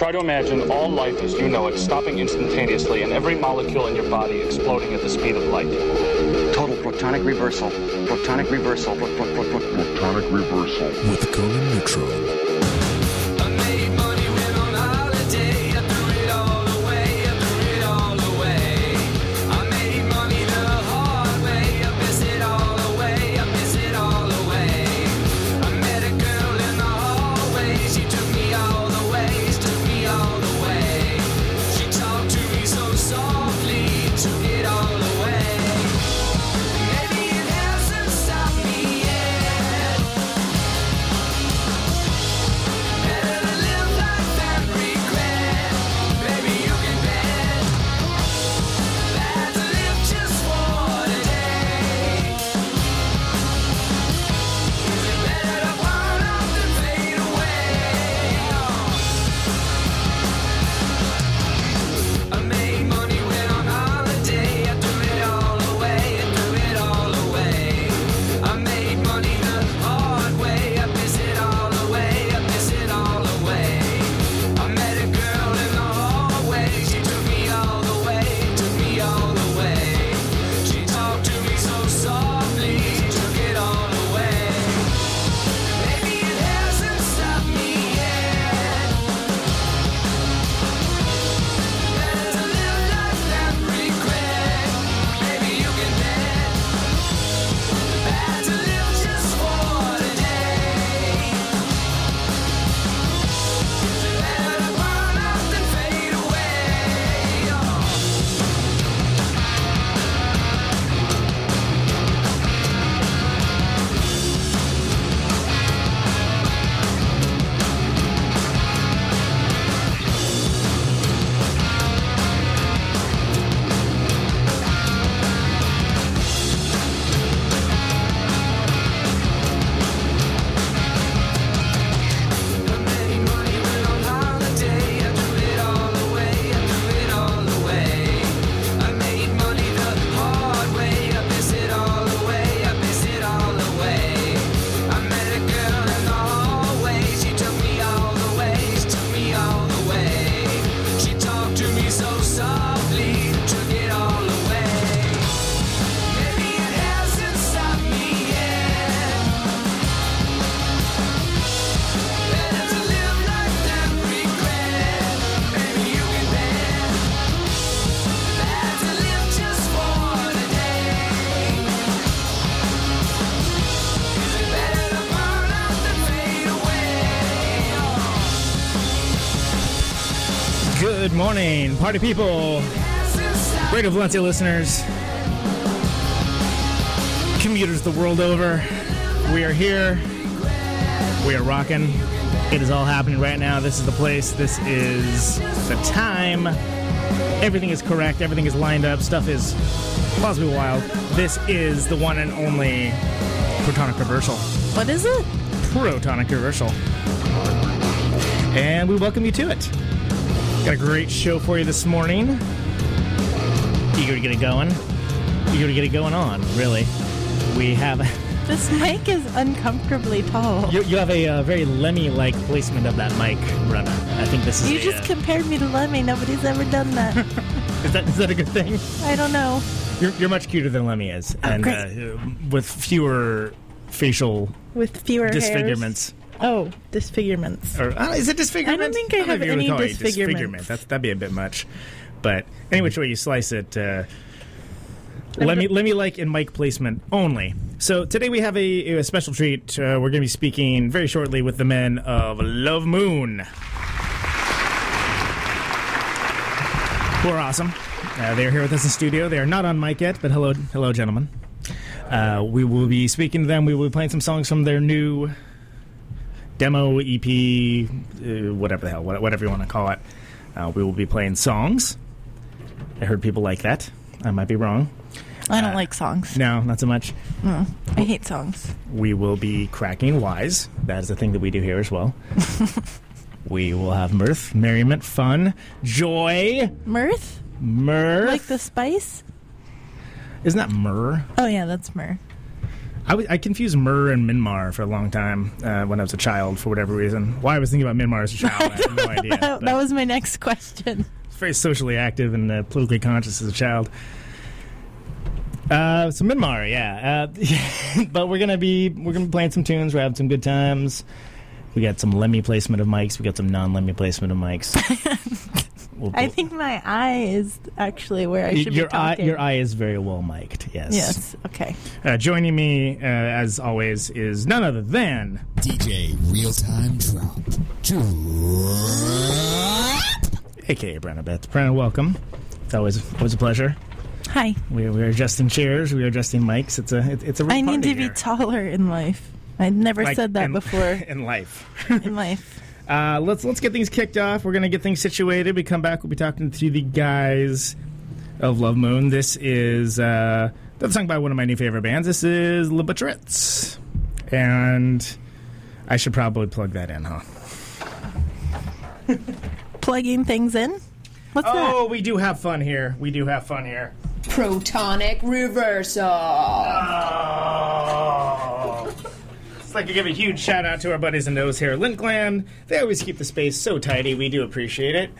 Try to imagine all life as you know it stopping instantaneously and every molecule in your body exploding at the speed of light. Total protonic reversal. Protonic reversal. Pro- pro- pro- pro- Protonic reversal. with Conan Neutron. Party people, Radio Valencia listeners, commuters the world over. We are here. We are rocking. It is all happening right now. This is the place. This is the time. Everything is correct. Everything is lined up. Stuff is possibly wild. This is the one and only Protonic Reversal. What is it? Protonic Reversal. And we welcome you to it. Got a great show for you this morning. Eager to get it going. Eager to get it going on, really. We have This mic is uncomfortably tall. you, you have a uh, very Lemmy-like placement of that mic, Brenna. I think this is You a, just uh, compared me to Lemmy. Nobody's ever done that. is that is that a good thing? I don't know. You're, you're much cuter than Lemmy is, and great. uh, with fewer facial With fewer hairs. Oh, disfigurements. Or uh, is it disfigurement? I don't think I know have if you would any call it disfigurements. disfigurement. That's, that'd be a bit much. But any which way you slice it, uh, let me let me like in mic placement only. So today we have a, a special treat. Uh, we're going to be speaking very shortly with the men of Love Moon, who are awesome. Uh, they are here with us in studio. They are not on mic yet, but hello, hello, gentlemen. Uh, we will be speaking to them. We will be playing some songs from their new demo EP, uh, whatever the hell, whatever you want to call it. Uh, we will be playing songs. I heard people like that. I might be wrong. I don't like songs. No, not so much. I hate songs. We will be cracking wise. That is the thing that we do here as well. we will have mirth, merriment, fun, joy, Mirth? mirth. Like the spice? Isn't that myrrh? Oh, yeah, that's myrrh. I, w- I confused Myrrh and Myanmar for a long time uh, when I was a child for whatever reason. Why I was thinking about Myanmar as a child, I have no idea. that, that was my next question. very socially active and uh, politically conscious as a child. Uh, so Myanmar, yeah. Uh, but we're gonna be we're gonna be playing some tunes. We're having some good times. We got some Lemmy placement of mics. We got some non-Lemmy placement of mics. We'll- I think my eye is actually where I should your be eye talking. your eye is very well mic'd. Yes. Yes. Okay. Uh, joining me, uh, as always, is none other than DJ Real Time Drop. Drop. aka Brenna Beth. Brenna, welcome. It's always always a pleasure. Hi. We, we are adjusting chairs. We are adjusting mics. It's a it, it's a real I need party to be taller in life. I never Like, said that in- before in life. in life. Uh, let's let's get things kicked off. We're gonna get things situated. We come back. We'll be talking to the guys of Love Moon. This is uh, that's sung by one of my new favorite bands. This is Le Butcherettes. and I should probably plug that in, huh? Plugging things in. What's that? Oh, we do have fun here. We do have fun here. Protonic reversal. Oh. It's like to give a huge shout out to our buddies in Nose Hair Lint Gland. They always keep the space so tidy. We do appreciate it.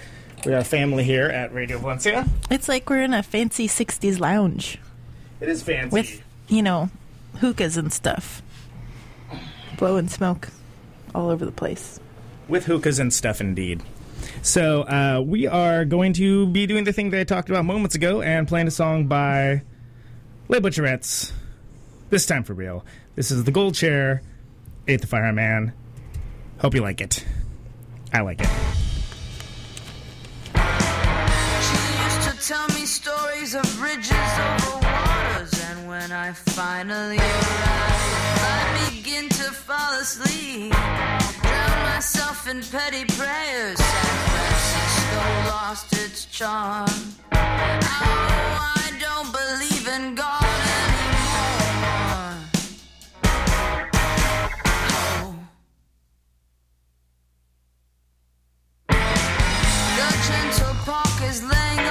We are family here at Radio Valencia. It's like we're in a fancy '60s lounge It is fancy. with, you know, hookahs and stuff, blowing smoke all over the place. with hookahs and stuff indeed. So uh, we are going to be doing the thing that I talked about moments ago and playing a song by Le Butcherettes. This time for real. This is the Gold Chair, Ate the Fireman. Hope you like it. I like it. She used to tell me stories of bridges over waters, and when I finally arrive, I begin to fall asleep. Drown myself in petty prayers. San Francisco lost its charm. Oh, I don't believe in God gentle park is laying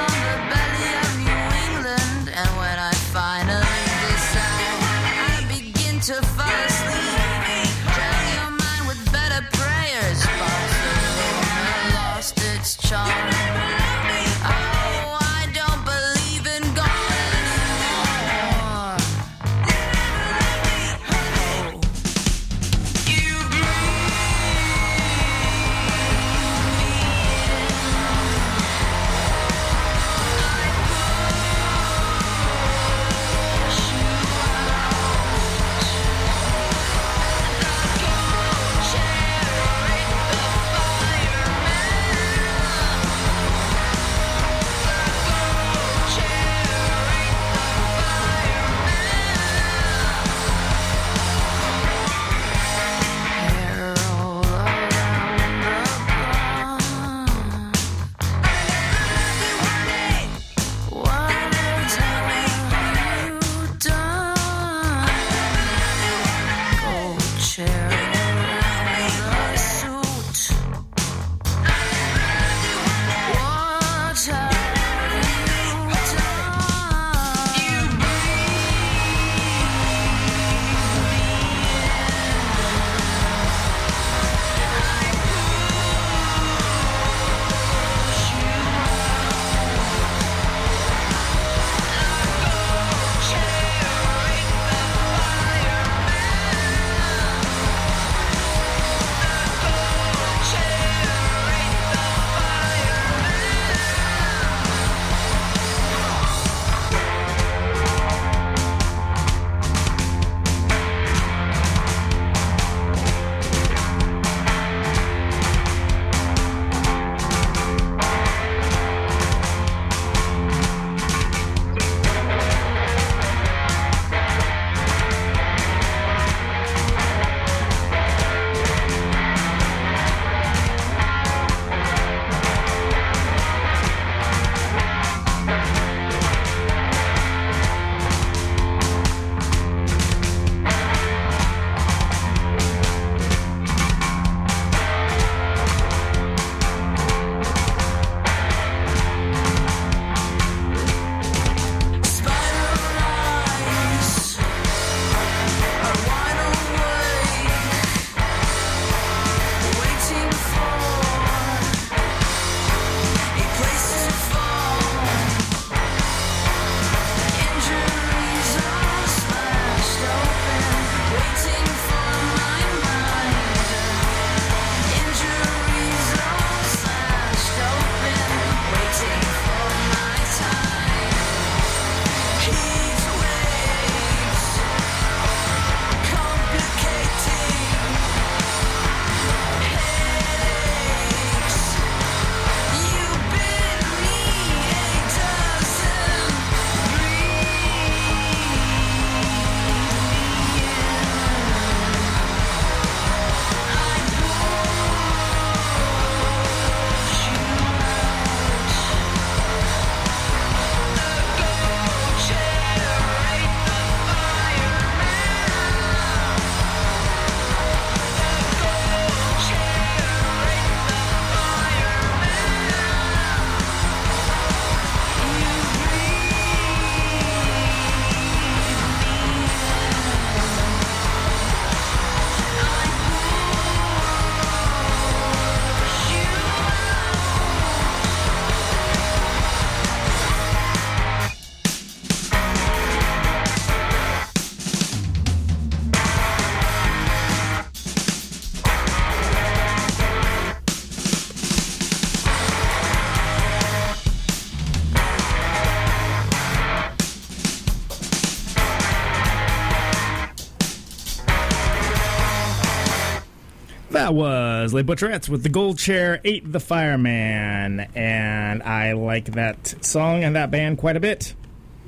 That was Le Butcherettes with the gold chair ate the fireman, and I like that song and that band quite a bit.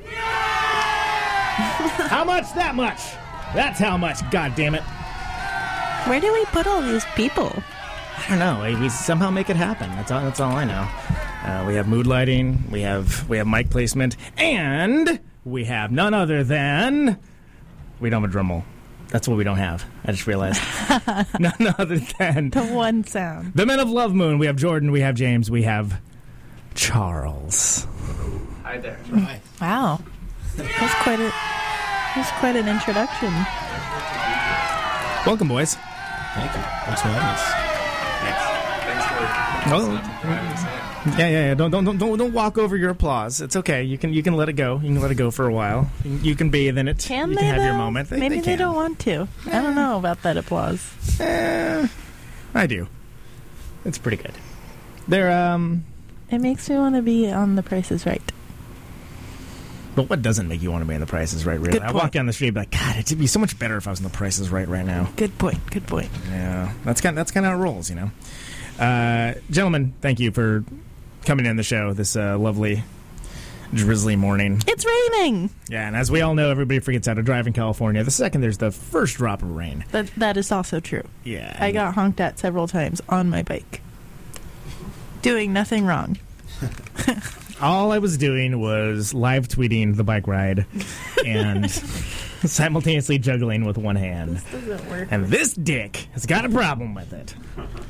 how much? That much. That's how much. God damn it! Where do we put all these people? I don't know. We somehow make it happen. That's all. That's all I know. Uh, we have mood lighting. We have we have mic placement, and we have none other than we don't have a drum roll. That's what we don't have. I just realized. none other than The one sound. the men of Love Moon. We have Jordan. We have James. We have Charles. Hi there. Wow. That's quite a that's quite an introduction. Welcome, boys. Thank you. Thanks for having us. Thanks for Oh, yeah, yeah, yeah. Don't, don't, don't, don't, walk over your applause. It's okay. You can, you can let it go. You can let it go for a while. You can bathe in it. Can you they can have your though? moment. Maybe they, can. don't want to. I don't know about that applause. Eh, I do. It's pretty good. They're um. It makes me want to be on The Price is Right. But what doesn't make you want to be on the Price is Right? Really, I walk down the street, and be like, God, it'd be so much better if I was on the Price is Right right now. Good point. Good point. Yeah, that's kind. That's kind of how it rolls, you know. Uh, gentlemen, thank you for coming in the show this uh, lovely drizzly morning. It's raining. Yeah, and as we all know, everybody forgets how to drive in California. The second there's the first drop of rain. That that is also true. Yeah, I got honked at several times on my bike. Doing nothing wrong. all I was doing was live tweeting the bike ride and simultaneously juggling with one hand. Doesn't work. And this dick has got a problem with it.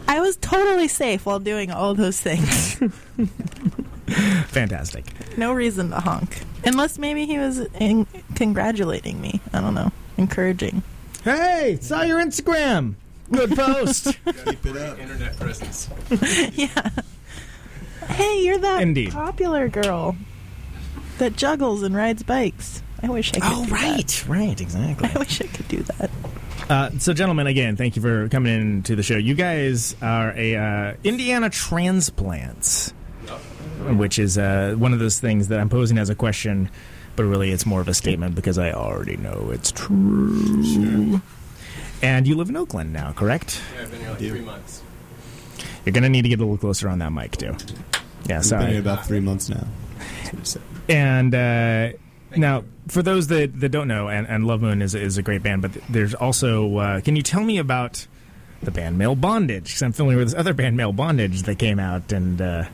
I was totally safe while doing all those things. Fantastic. no reason to honk. Unless maybe he was in- congratulating me. I don't know. Encouraging. Hey, saw your Instagram. Good post. Keep it up. internet presence. yeah. Hey, you're that Indeed. popular girl that juggles and rides bikes. I wish I could oh, do right, right, exactly. I wish I could do that. Uh, so, gentlemen, again, thank you for coming in to the show. You guys are a uh, Indiana transplants, which is uh, one of those things that I'm posing as a question, but really it's more of a statement because I already know it's true. And you live in Oakland now, correct? Yeah, I've been here like three months. You're going to need to get a little closer on that mic, too. Yeah, We've been sorry. here about three months now. That's what he said. And uh, now, for those that, that don't know, and, and Love Moon is, is a great band, but there's also. Uh, can you tell me about the band Male Bondage? Because I'm familiar with this other band, Male Bondage, that came out, and uh,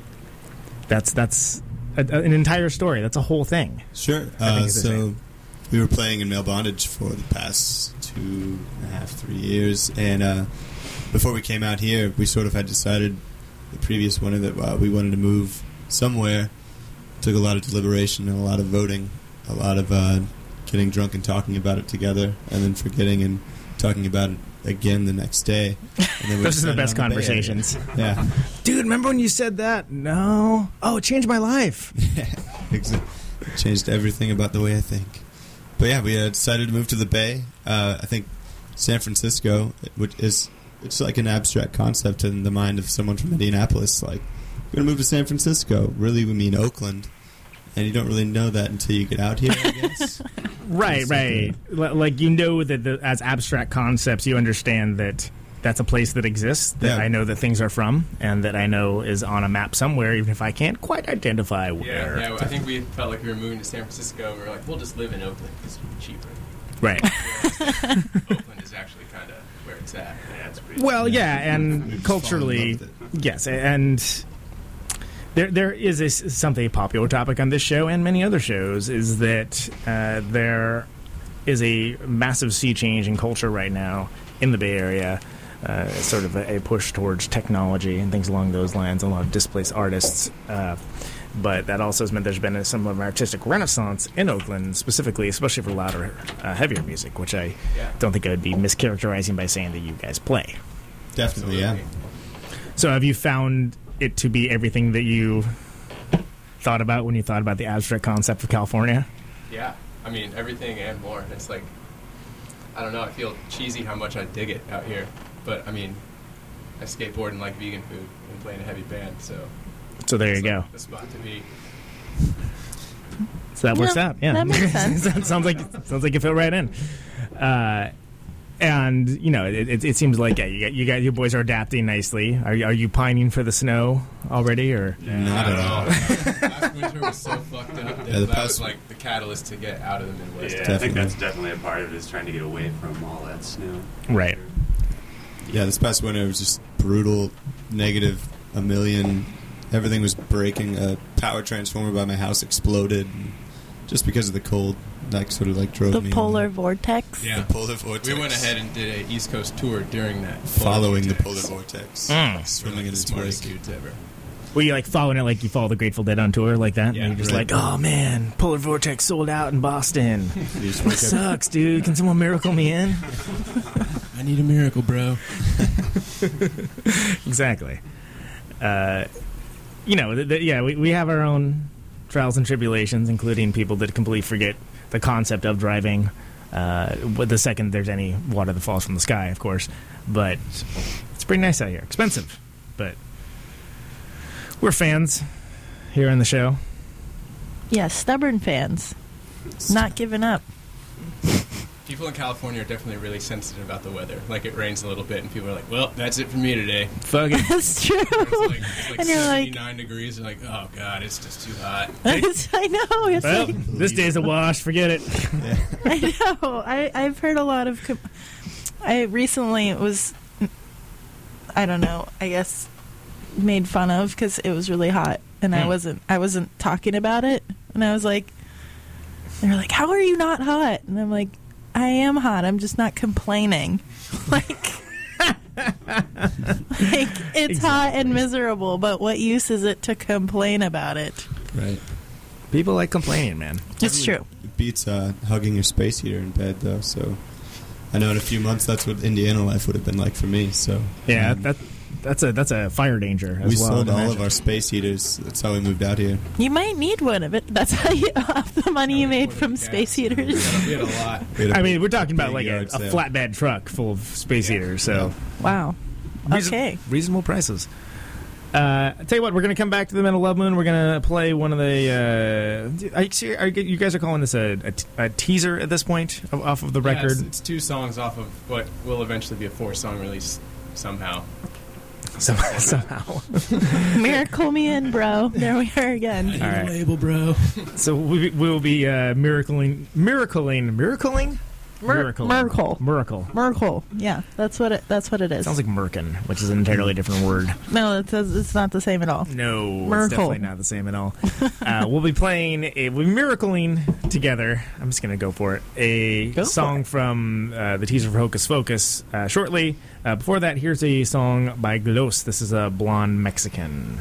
that's that's a, a- an entire story. That's a whole thing. Sure. Uh, so same. we were playing in male bondage for the past two and a half, three years, and uh, before we came out here, we sort of had decided the previous winter that uh, we wanted to move somewhere. Took a lot of deliberation and a lot of voting, a lot of uh, getting drunk and talking about it together, and then forgetting and talking about it again the next day. And then Those are the best on Bay Area. conversations. Yeah. Dude, remember when you said that? No. Oh, it changed my life. Exa- changed everything about the way I think. But yeah, we uh, decided to move to the Bay. Uh, I think San Francisco, which is it's like an abstract concept in the mind of someone from Indianapolis. Like, we're gonna move to San Francisco. Really, we mean Oakland, and you don't really know that until you get out here. I guess. Right, right. L- like you know that the, as abstract concepts, you understand that that's a place that exists. That Yeah. I know that things are from, and that I know is on a map somewhere, even if I can't quite identify where. Yeah, yeah. I think we felt like we were moving to San Francisco, and we were like, we'll just live in Oakland because it's cheaper. Right. Oakland is actually kind of where it's at. Yeah, it's pretty. Well, yeah, and just fall in culturally, yes, and there there is a, s- something a popular topic on this show and many other shows is that uh, there is a massive sea change in culture right now in the Bay Area. Uh, sort of a, a push towards technology and things along those lines. A lot of displaced artists. Uh, but that also has meant there's been a similar of an artistic renaissance in Oakland, specifically, especially for louder, uh, heavier music, which I Yeah. don't think I would be mischaracterizing by saying that you guys play. Definitely, yeah. So have you found it to be everything that you thought about when you thought about the abstract concept of California? Yeah, I mean everything and more. It's like I don't know. I feel cheesy how much I dig it out here, but I mean, I skateboard and like vegan food and play in a heavy band, so So there you it's go. like the spot to be. So that works Yeah, out. Yeah, that makes sense. Sounds like sounds like you fit right in. Uh, and you know, it, it, it seems like yeah, you, got, you got your boys are adapting nicely. Are you, are you pining for the snow already, or Not at all. Last winter was so fucked up. That, Yeah, the that past- was like the catalyst to get out of the Midwest. Yeah, I Definitely. think that's definitely a part of it is trying to get away from all that snow. right? Yeah, this past winter was just brutal, negative a million. Everything was breaking. A power transformer by my house exploded, and just because of the cold. Like sort of like drove The me polar vortex. Yeah. The polar vortex. We went ahead and did a East Coast tour during that. following the polar vortex, Mm. swimming Like in the smartest wake. dudes ever. Were you like following it like you follow the Grateful Dead on tour like that? Yeah, and you're just right. like, oh man, Polar Vortex sold out in Boston. You just wake up- Sucks, dude. Can someone miracle me in? I need a miracle, bro. exactly. Uh, you know, th- th- yeah, we, we have our own trials and tribulations, including people that completely forget the concept of driving. Uh, the second there's any water that falls from the sky, of course. But it's pretty nice out here. Expensive, but we're fans here on the show. Yeah, stubborn fans. Not giving up. People in California are definitely really sensitive about the weather. Like it rains a little bit, and people are like, "Well, that's it for me today." Fuck it. That's true. It's like, it's like And you're like- 79 degrees, and like, "Oh God, it's just too hot." I know. It's Well, like, this day's a wash. Forget it. I know. I, I've heard a lot of. Com- I recently was. I don't know. I guess made fun of because it was really hot, and I Hmm. wasn't. I wasn't talking about it, and I was like, "They're like, how are you not hot?" And I'm like, "I am hot. I'm just not complaining." like. like it's hot and miserable, but what use is it to complain about it? Right. People like complaining, man. It's true. It beats uh, hugging your space heater in bed, though. So I know in a few months that's what Indiana life would have been like for me. So Yeah, um, that that's a that's a fire danger as we well. sold I'd all of our space heaters. That's how we moved out here. You might need one of it. That's how you off the money you made from space heaters. We had a lot. We had a I mean, we're talking about like a, a flatbed truck full of space heaters, so Wow. reason- Okay. reasonable prices. Uh, I tell you what, we're going to come back to the Metal Love Moon. We're going to play one of the. Uh, are you, are you you guys are calling this a, a t- a teaser at this point of, off of the Yeah, record? it's, it's two songs off of what will eventually be a four-song release somehow. Some- somehow. Miracle me in, bro. There we are again. All right. Label, bro. So we we will be uh, miracling, miracling, miracling, Mir- miracle. miracle. Miracle. Yeah, that's what it. That's what it is. Sounds like merkin, which is an entirely different word. no, it says it's not the same at all. No, it's definitely not the same at all. uh, we'll be playing, a, we'll be miracling together. I'm just going to go for it. A Go for song it. from uh, the teaser for Hocus Focus uh, shortly. Uh, before that, here's a song by Glos. This is a blonde Mexican.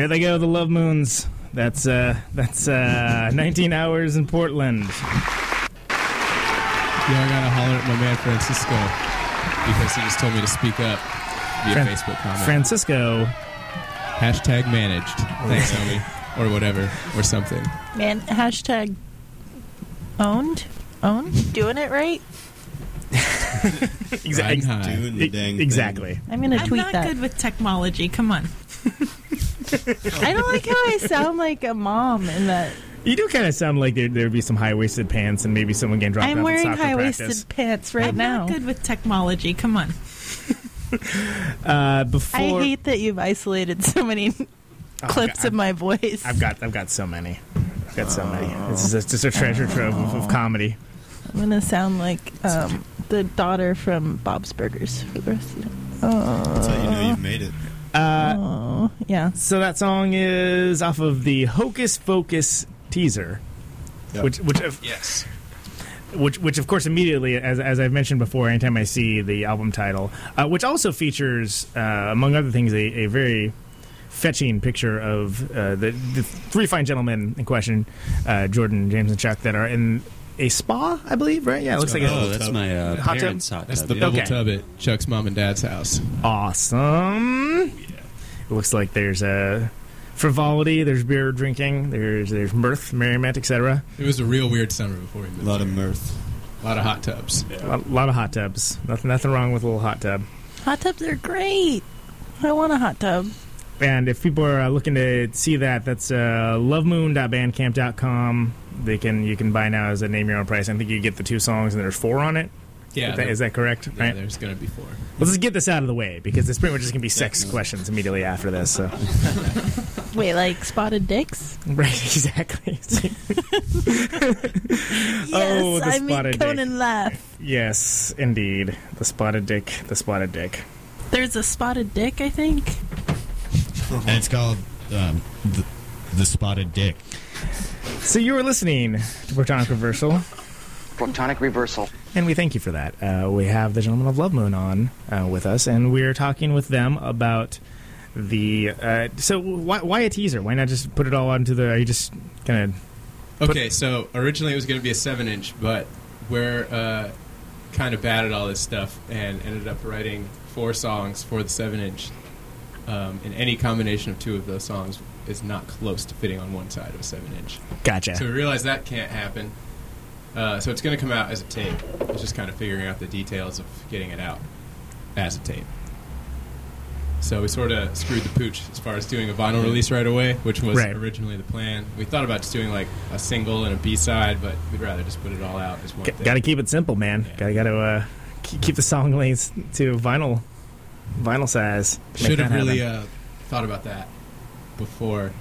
There they go, the Love Moons. That's uh that's uh 19 hours in Portland. Yeah, I gotta holler at my man Francisco because he just told me to speak up via Fran- Facebook comment. Francisco. Hashtag managed. Thanks, homie. Or whatever. Or something. Man, hashtag owned? Owned? Doing it right? exactly. Doing the dang thing. exactly. I'm going to I'm tweet not that. good with technology. Come on. I don't like how I sound like a mom in that. You do kind of sound like there there'd be some high waisted pants and maybe someone getting dropped I'm off wearing at soccer high waisted pants right I'm now. not good with technology. Come on. Uh, before I hate that you've isolated so many Oh, clips God, of my voice. I've got I've got so many. I've got so many. This is just, just a treasure trove of, of comedy. I'm going to sound like um, the daughter from Bob's Burgers for the rest of the That's how you know you've made it. Uh, Oh, yeah. so that song is off of the Hocus Focus teaser, Yeah. which which of, Yes. which which of course immediately as as I've mentioned before, anytime I see the album title, uh, which also features uh, among other things a, a very fetching picture of uh, the, the three fine gentlemen in question, uh, Jordan, James, and Chuck, that are in a spa, I believe, right? Yeah, it looks like right. a Oh, that's my uh, Hot tub? parents' hot That's the yeah. bubble Okay. tub at Chuck's mom and dad's house. awesome. It looks like there's a frivolity, there's beer drinking, there's there's mirth, merriment, etc. It was a real weird summer before we moved. A lot of here. mirth. a lot of hot tubs. A lot, lot of hot tubs. Nothing, nothing wrong with a little hot tub. Hot tubs are great. I want a hot tub. And if people are uh, looking to see that, that's uh, lovemoon.bandcamp.com. They can you can buy now as a name your own price. I think you get the two songs and there's four on it. Yeah, Is that, is that correct? yeah, right. there's gonna be four. Let's just get this out of the way because it's pretty much just gonna be sex questions immediately after this. So. Wait, like spotted dicks? right, exactly. Yes, Oh, the I spotted mean dick. Conan laugh. yes, indeed, the spotted dick, the spotted dick. There's a spotted dick, I think. And it's called um, the, the Spotted Dick. So you were listening to Protonic Reversal. Protonic reversal. And we thank you for that. Uh, we have the Gentlemen of Love Moon on uh, with us, and we're talking with them about the. Uh, so, why, why a teaser? Why not just put it all onto the? Are you just kind of? Okay, so originally it was going to be a seven inch, but we're uh, kind of bad at all this stuff and ended up writing four songs for the seven inch. Um, and any combination of two of those songs is not close to fitting on one side of a seven inch. Gotcha. So we realized that can't happen. Uh, so it's going to come out as a tape. It's just kind of figuring out the details of getting it out as a tape. So we sort of screwed the pooch as far as doing a vinyl release right away, which was Right. originally the plan. We thought about just doing like a single and a B side, but we'd rather just put it all out as one thing. Got to keep it simple, man. Yeah. Gotta gotta uh, keep keep the song lanes to vinyl, vinyl size. Should have really uh, thought about that before.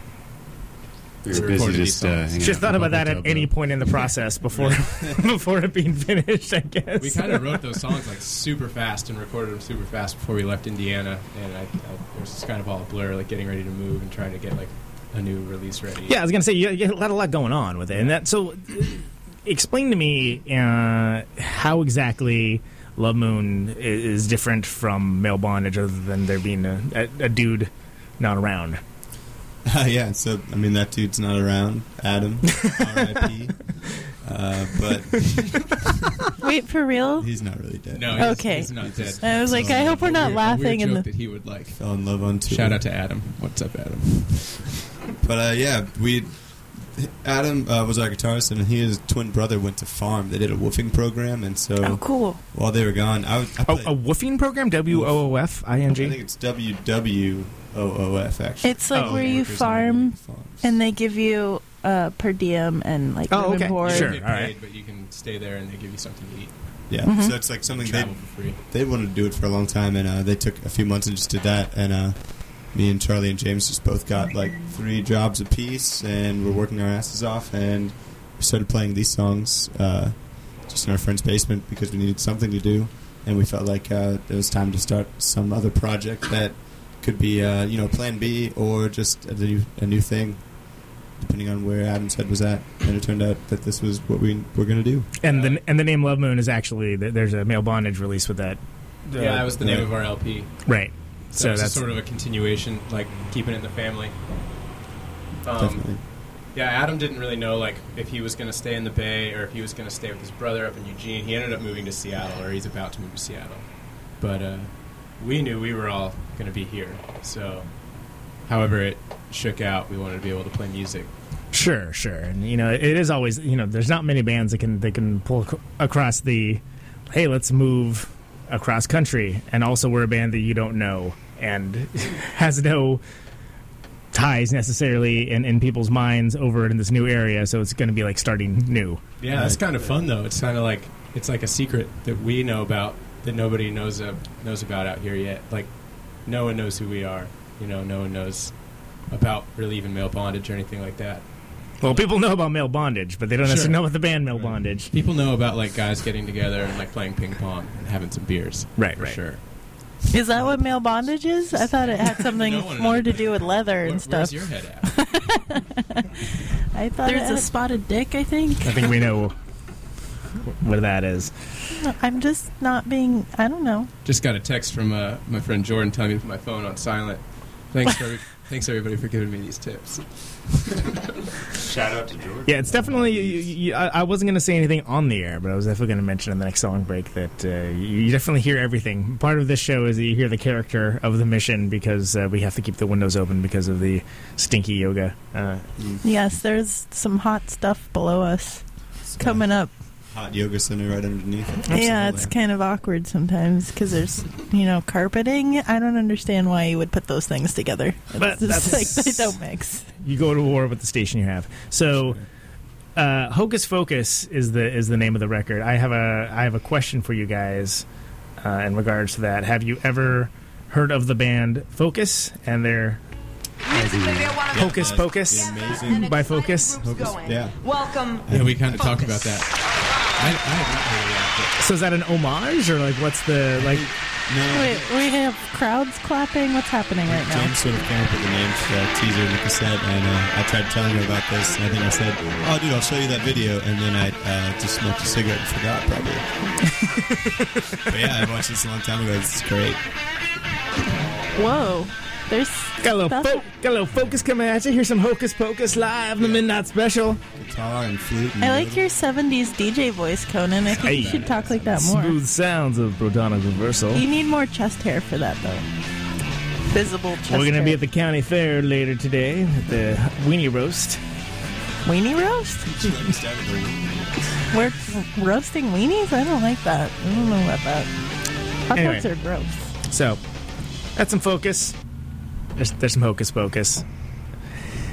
We we were recorded busy these just uh, Just thought about that at any though. point in the process before before it being finished. I guess We kind of wrote those songs like super fast and recorded them super fast before we left Indiana, and I, I, it was just kind of all a blur, like getting ready to move and trying to get like a new release ready. Yeah, I was gonna say you, you had a lot, a lot going on with it, and that. So, explain to me uh, how exactly Love Moon is different from Male Bondage, other than there being a, a, a dude not around. Uh, yeah, so I mean that dude's not around, Adam, R.I.P. Uh, but Wait, for real? he's not really dead. No, he's, Okay. he's not dead. I was like, So, I hope we're not weird- laughing weird in joke the. that he would like. fell in love on tour. Shout out to Adam. What's up, Adam? But uh, yeah, we Adam uh, was our guitarist, and he and his twin brother went to farm. They did a woofing program, and so Oh, cool. while they were gone, I, was, I Oh, a woofing program? W O O F I N I think it's W W O O F actually. It's like Oh, where you farm and they give you uh, per diem and like Oh, okay. and board. Sure. You get all right. but you can stay there and they give you something to eat. Yeah, Mhm. so it's like something they Travel for free. they wanted to do it for a long time, and uh, they took a few months and just did that. And uh, me and Charlie and James just both got like three jobs apiece, and we're working our asses off, and we started playing these songs uh, just in our friend's basement because we needed something to do, and we felt like uh, it was time to start some other project that could be uh, you know Plan B or just a new a new thing. Depending on where Adam's head was at, and it turned out that this was what we were going to do. And the and the name Love Moon is actually there's a Male Bondage release with that. uh, yeah, that was the name right. of our LP. right. So, So that's- sort of a continuation, like keeping it in the family. Um, Definitely. Yeah, Adam didn't really know like if he was going to stay in the Bay or if he was going to stay with his brother up in Eugene. He ended up moving to Seattle, or he's about to move to Seattle. But uh, we knew we were all going to be here. So, however it shook out, we wanted to be able to play music. Sure, sure, and you know it is always you know there's not many bands that can that can pull ac- across the, hey, let's move across country, and also we're a band that you don't know and has no ties necessarily in, in people's minds over in this new area, so it's going to be like starting new. Yeah, that's kind of fun though. It's kind of like it's like a secret that we know about that nobody knows uh, knows about out here yet. Like no one knows who we are. You know, no one knows about really even male bondage or anything like that. Well, people know about male bondage, but they don't Sure. necessarily know about the band male bondage. People know about like guys getting together and like playing ping pong and having some beers. Right, for right. sure. Is that what male bondage is? I thought it had something No more knows. to do with leather and Where- stuff. Where's your head at? I thought There's it a spotted dick, I think. I think we know what that is. I'm just not being. I don't know. Just got a text from uh, my friend Jordan telling me to put my phone on silent. Thanks for thanks everybody for giving me these tips. Shout out to George. Yeah, it's definitely. You, you, I, I wasn't going to say anything on the air, but I was definitely going to mention in the next song break that uh, you, you definitely hear everything. Part of this show is that you hear the character of the mission because uh, we have to keep the windows open because of the stinky yoga. Uh, Yes, there's some hot stuff below us coming up. Hot yoga center right underneath. it. Yeah, it's kind of awkward sometimes because there's, you know, carpeting. I don't understand why you would put those things together. It's But just that's- like they don't mix. you go to war with the station you have. So, uh, Hocus Focus is the is the name of the record. I have a I have a question for you guys uh, in regards to that. Have you ever heard of the band Focus and their Hocus Yeah, Pocus the by Focus? Hocus- Yeah. Welcome. Yeah, we kind of talked about that. I, I have not heard of that. So is that an homage or like what's the like? No, Wait, we have crowds clapping. What's happening right now? James sort of came up with the name for the teaser and the cassette, and uh, I tried telling her about this. And I think I said, "Oh, dude, I'll show you that video," and then I uh, just smoked a cigarette and forgot, probably. but yeah, I watched this a long time ago. It's great. Whoa, there's Got a little fo- got a little focus coming at you. Here's some Hocus Pocus live, the midnight special. Guitar and flute. And I like your '70s DJ voice, Conan. I think you should talk like that more. Smooth sounds of protonic reversal. You need more chest hair for that, though. Visible chest We're gonna hair. be at the county fair later today at the weenie roast. weenie roast. We're roasting weenies. I don't like that. I don't know about that. Hot Anyway. dogs are gross. So, that's some focus. There's, there's some hocus pocus.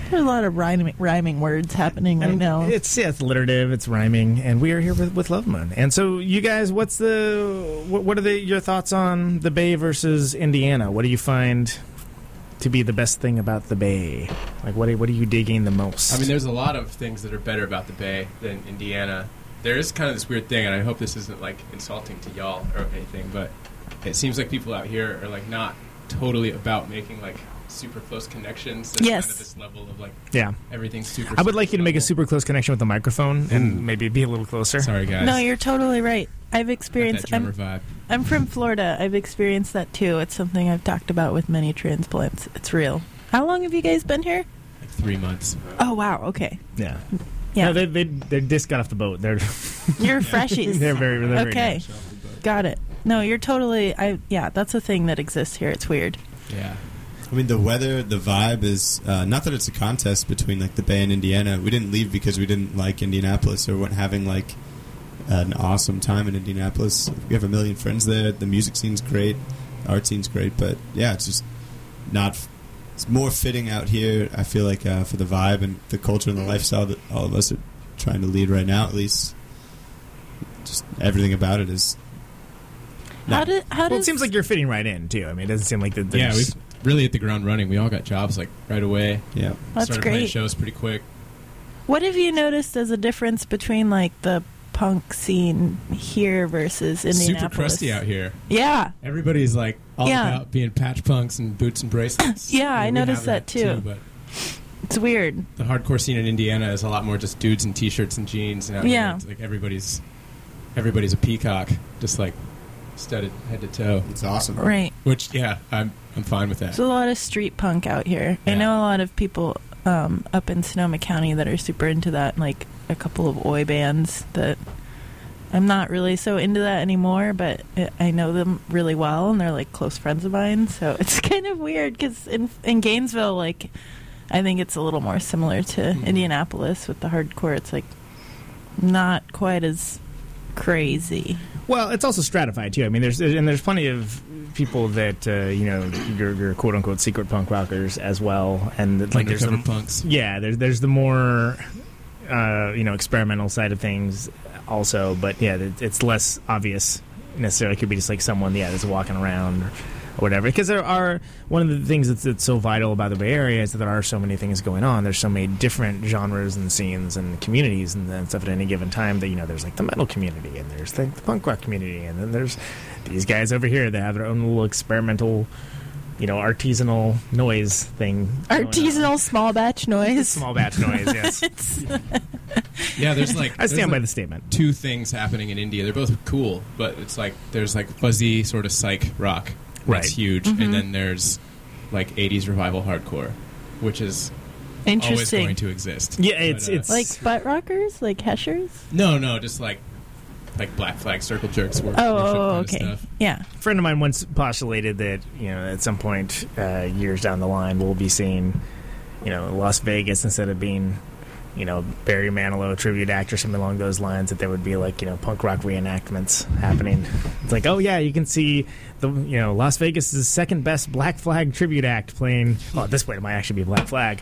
There's a lot of rhyming, rhyming words happening right And now. It's yeah, it's alliterative, it's rhyming, and we are here with, with Love Moon. And so, you guys, what's the what, what are the, your thoughts on the Bay versus Indiana? What do you find to be the best thing about the Bay? Like, what are, what are you digging the most? I mean, there's a lot of things that are better about the Bay than Indiana. There is kind of this weird thing, and I hope this isn't like insulting to y'all or anything, but it seems like people out here are like not totally about making like super close connections. There's Yes. kind of this level of like yeah, everything's super. Close. I would like you to make a super close connection with the microphone and maybe be a little closer. Sorry, guys. no, you're totally right. I've experienced. that I'm, vibe. I'm from Florida. I've experienced that too. It's something I've talked about with many transplants. It's real. How long have you guys been here? Like three months. Oh wow. Okay. Yeah, Yeah. No, they they they just got off the boat. They're You're freshies. they're very they're very okay. nice. Got it. No, you're totally. I yeah. That's a thing that exists here. It's weird. Yeah. I mean, the weather, the vibe is uh, not that it's a contest between like the Bay and Indiana. We didn't leave because we didn't like Indianapolis or weren't having like an awesome time in Indianapolis. We have a million friends there. The music scene's great, the art scene's great, but yeah, it's just not. It's more fitting out here. I feel like uh, for the vibe and the culture and the lifestyle that all of us are trying to lead right now, at least. Just everything about it is. How did how Well, does it seems like you're fitting right in too. I mean, it doesn't seem like the Yeah, we really hit the ground running. We all got jobs like right away. Yeah. That's Started playing great. shows pretty quick. What have you noticed as a difference between like the punk scene here versus Indianapolis? Super crusty out here. Yeah. Everybody's like all Yeah. about being patch punks and boots and bracelets. Yeah, I we noticed have that too. But It's weird. the hardcore scene in Indiana is a lot more just dudes in t-shirts and jeans. And out Yeah. here, it's like everybody's everybody's a peacock, just like studded head to toe. It's awesome. Right. Which, yeah, I'm I'm fine with that. There's a lot of street punk out here. I know a lot of people um, up in Sonoma County that are super into that, like a couple of oi bands that I'm not really so into that anymore, but I know them really well and they're like close friends of mine. So it's kind of weird because in, in Gainesville, like, I think it's a little more similar to Mm-hmm. Indianapolis with the hardcore. It's like not quite as crazy. Well, it's also stratified too. I mean, there's and there's plenty of people that uh, you know your, your quote unquote secret punk rockers as well, and like there's the, punks. Yeah, there's there's the more uh, you know experimental side of things also, but yeah, it, it's less obvious necessarily. It could be just like someone yeah that's walking around or whatever. Because there are one of the things that's, that's so vital about the Bay Area is that there are so many things going on. There's so many different genres and scenes and communities and, and stuff at any given time. That you know, there's like the metal community and there's the, the punk rock community, and then there's these guys over here that have their own little experimental. You know, artisanal noise thing. Artisanal small batch noise. Small batch noise, yes. It's- Yeah, there's like I stand there's by like the statement. Two things happening in India. They're both cool, but it's like there's like fuzzy sort of psych rock Right. that's huge, Mhm. and then there's like '80s revival hardcore, which is always Interesting. going to exist. Yeah, it's But, uh, it's Like butt rockers, like Heshers. no, no, just like like Black Flag Circle Jerks. Work, Oh, oh, kind of okay. stuff. Yeah. a friend of mine once postulated that you know at some point uh, years down the line we'll be seeing you know Las Vegas instead of being you know Barry Manilow tribute act or something along those lines that there would be like you know punk rock reenactments happening. It's like oh yeah you can see the you know Las Vegas' second best Black Flag tribute act playing. At this point it might actually be Black Flag.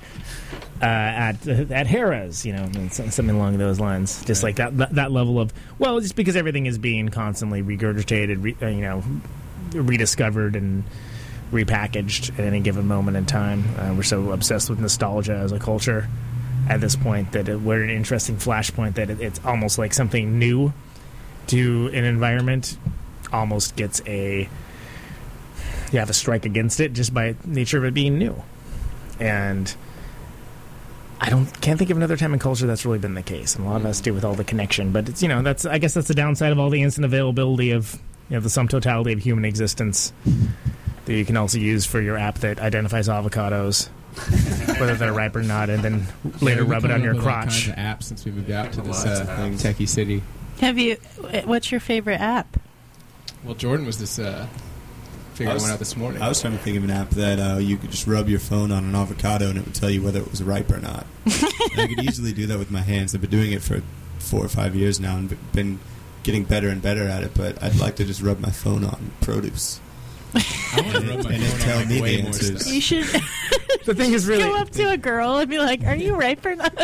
Uh, at at Harrah's, you know, something along those lines, just like that, that that level of well, just because everything is being constantly regurgitated, re, uh, you know, rediscovered and repackaged at any given moment in time. Uh, we're so obsessed with nostalgia as a culture at this point that it, we're an interesting flashpoint that it, it's almost like something new to an environment almost gets a you have a strike against it just by nature of it being new and I don't can't think of another time in culture that's really been the case, and a lot of us do with all the connection. But it's you know that's I guess that's the downside of all the instant availability of you know the sum totality of human existence that you can also use for your app that identifies avocados, whether they're ripe or not, and then later Yeah, rub it on your with all crotch. kinds of apps since we moved out to this Lots uh, things. techie city. Have you? What's your favorite app? Well, Jordan was this uh, figuring I was- one out this morning. I was trying to think of an app that uh, you could just rub your phone on an avocado and it would tell you whether it was ripe or not. I could easily do that with my hands. I've been doing it for four or five years now and been getting better and better at it. But I'd like to just rub my phone on produce. I want to And rub my and phone tell on me like way the more answers. stuff. You should the thing is really go up to a girl and be like, "Are you ripe or not?"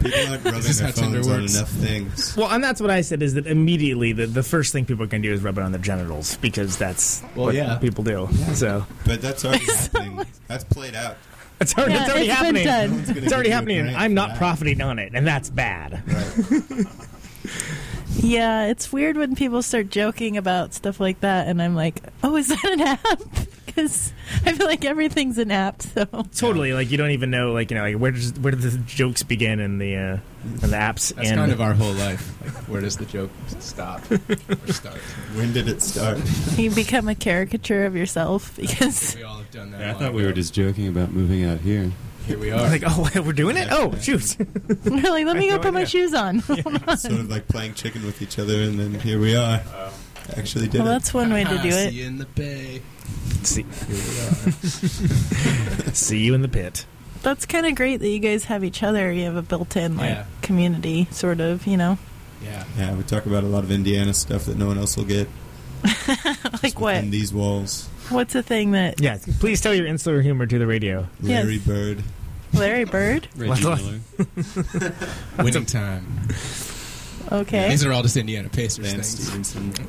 People aren't rubbing This is their how Tinder phones on works. enough things. well, and that's what I said is that immediately the, the first thing people can do is rub it on their genitals because that's Well, what yeah. people do. So But that's already happening. That's played out. it's already, Yeah, it's already it's been happening. done. No gonna It's already you a happening. and grant I'm for not that. profiting on it, and that's bad. Right. Yeah, it's weird when people start joking about stuff like that, and I'm like, "Oh, is that an app?" Because I feel like everything's an app. So Totally, like you don't even know, like you know, like where does where do the jokes begin in the uh, in the apps? That's and kind of our whole life. Like, where does the joke stop or start? When did it start? you become a caricature of yourself because We all have done that. Yeah, I long thought we were just joking about moving out here. Here we are. like, oh, we're doing it. Oh, shoot! you're "Let me go no put my shoes on." sort of like playing chicken with each other, and then here we are. Actually, did well, it. that's one way to do it. See you in the bay. see, Here we are. see you in the pit. That's kind of great that you guys have each other. You have a built-in like Yeah. community, sort of. You know, Yeah. Yeah, we talk about a lot of Indiana stuff that no one else will get. like what? In these walls, What's a thing that Yeah, please tell your insular humor to the radio. Larry Yes. Bird. Larry Bird? Reggie What? Miller. Winning time. Okay. These are all just Indiana Pacers Lance things. Stephenson.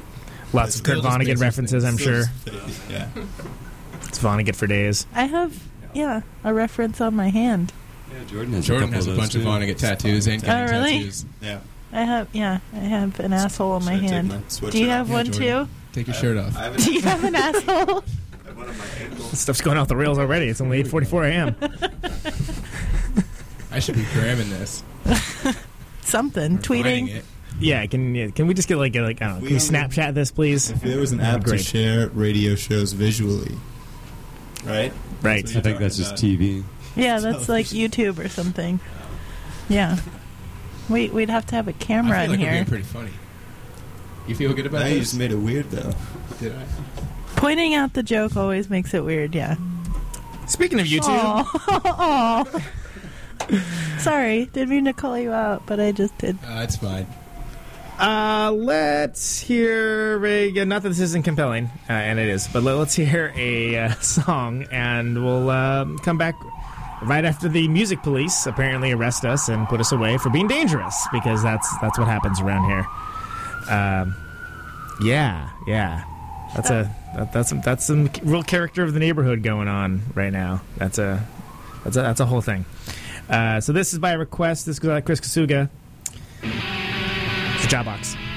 Lots of Kurt Vonnegut references, I'm sure. Yeah. It's Vonnegut for days. I have, yeah, a reference on my hand. Yeah, Jordan has Jordan a has a of those bunch of. Vonnegut tattoos and Oh, really? tattoos. Yeah. I have, yeah, I have an asshole on my Should I hand. my Do you have Yeah, one Jordan. too? Take your shirt off. I have Do you have an asshole? one on my ankle. This stuff's going off the rails already. It's only 8:44 a.m. I should be cramming this. Something. or Tweeting. It. Yeah, can yeah, can we just get like a, like I don't know? Can we We Snapchat this, please? If there was an Oh, app to share radio shows visually, right? Right. I think you're that's just TV. Yeah, that's like YouTube or something. Yeah. We we'd have to have a camera feel in like I'm here. being pretty funny. You feel good about Now you just made it weird, though. Did I? Pointing out the joke always makes it weird. Yeah. Speaking of YouTube, Aw. Aw. Sorry, didn't mean to call you out, but I just did. Uh, it's fine. Uh, let's hear a not that this isn't compelling, uh, and it is, but let, us hear a uh, song, and we'll um, come back right after the music police apparently arrest us and put us away for being dangerous because that's that's what happens around here. Um, yeah, yeah. That's a that, that's some, that's some real character of the neighborhood going on right now. That's a that's a that's a whole thing. Uh, so this is by request. This goes out to Chris Kasuga. It's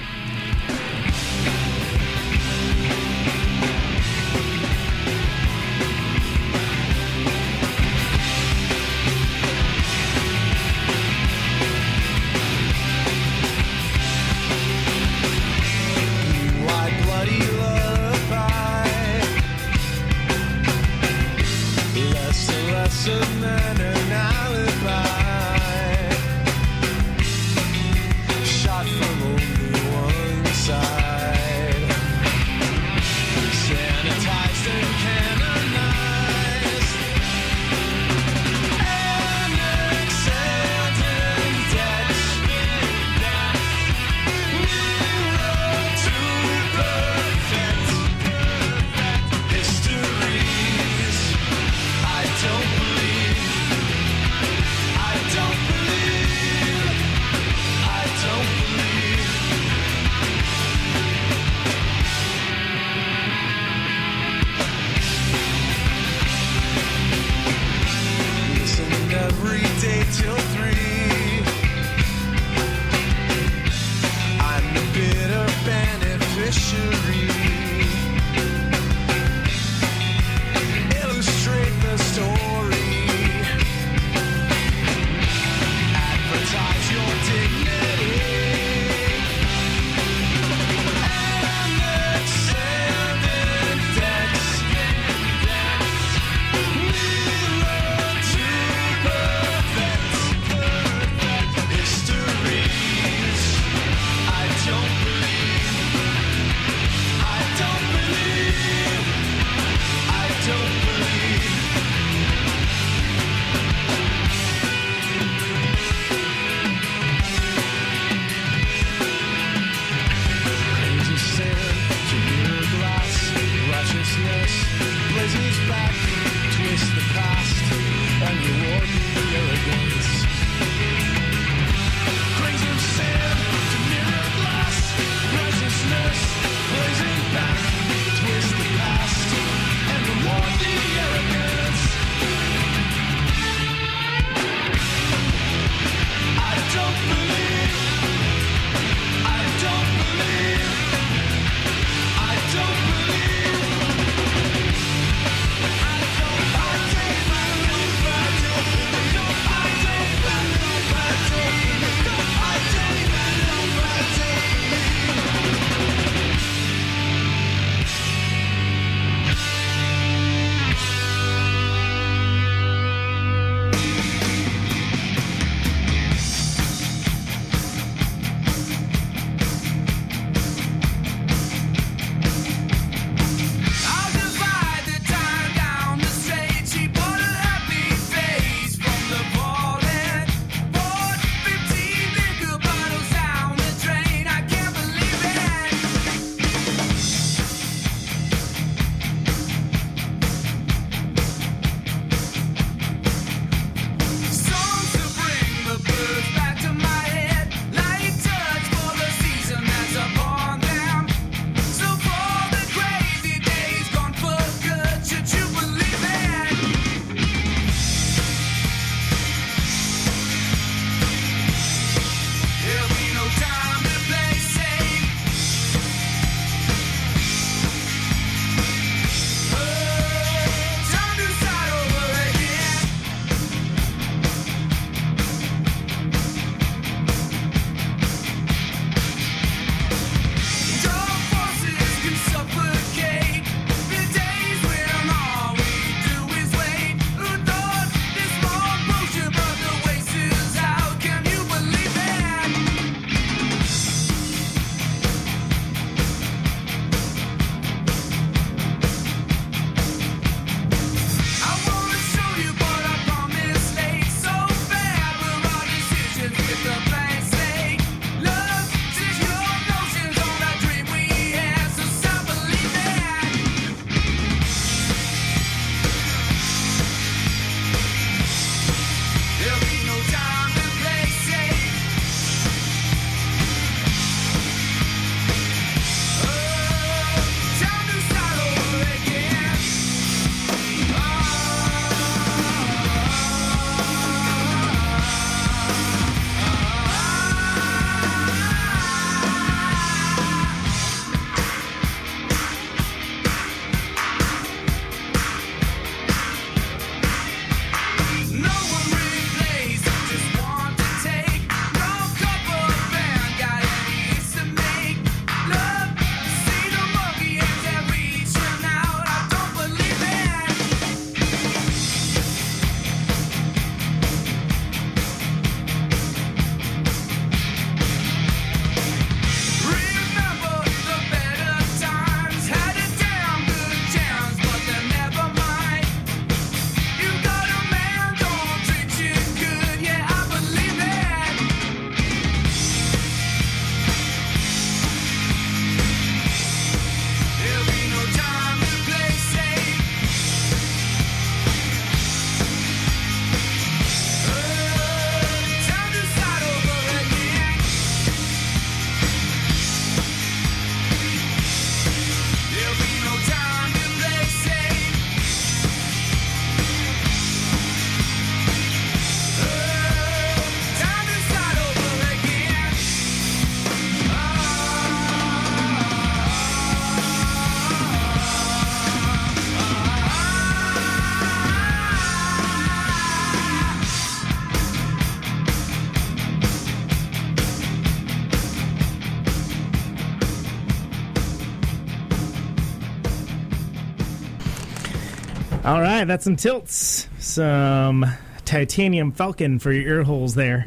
right, that's some tilts, some titanium falcon for your ear holes there,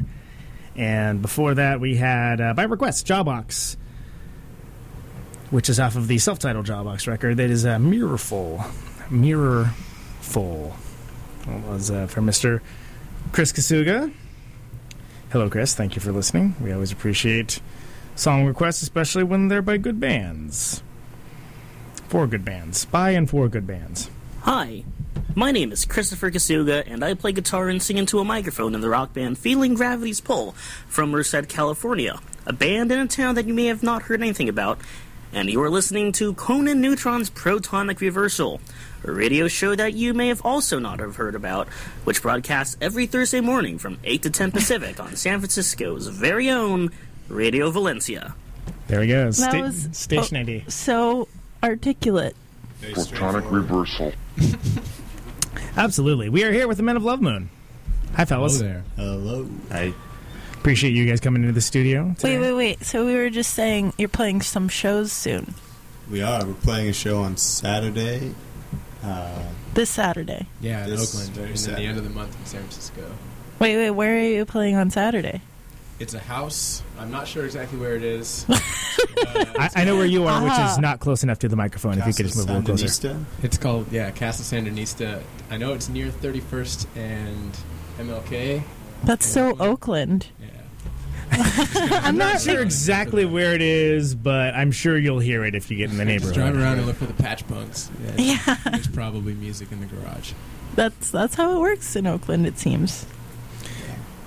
and before that we had uh, by request Jawbox, which is off of the self-titled Jawbox record. That is a uh, Mirrorful, Mirrorful. That was uh, from Mister Chris Kasuga. Hello, Chris. Thank you for listening. We always appreciate song requests, especially when they're by good bands. For good bands, by and for good bands. Hi, my name is Christopher Kasuga, and I play guitar and sing into a microphone in the rock band Feeling Gravity's Pull from Merced, California, a band in a town that you may have not heard anything about. And you're listening to Conan Neutron's Protonic Reversal, a radio show that you may have also not have heard about, which broadcasts every Thursday morning from 8 to 10 Pacific on San Francisco's very own Radio Valencia. There we go. That Sta- was station oh, ID. So articulate. Protonic reversal. Absolutely. We are here with the Men of Love Moon. Hi, fellas. Hello there. Hello. Hi. Appreciate you guys coming into the studio. Wait, today. wait, wait. So we were just saying you're playing some shows soon. We are. We're playing a show on Saturday. Uh, This Saturday. Yeah, in Oakland, very and then the end of the month in San Francisco. Wait, wait. Where are you playing on Saturday? It's a house. I'm not sure exactly where it is. I, I know where you are, which Ah. is not close enough to the microphone. if you could just move a little closer. It's called yeah Casa Sandinista. I know it's near 31st and MLK. That's so Oakland. Yeah. I'm not sure exactly where it is, but I'm sure you'll hear it if you get in the Just neighborhood. drive around and look for the patch punks. Yeah, There's probably music in the garage. That's that's how it works in Oakland. It seems.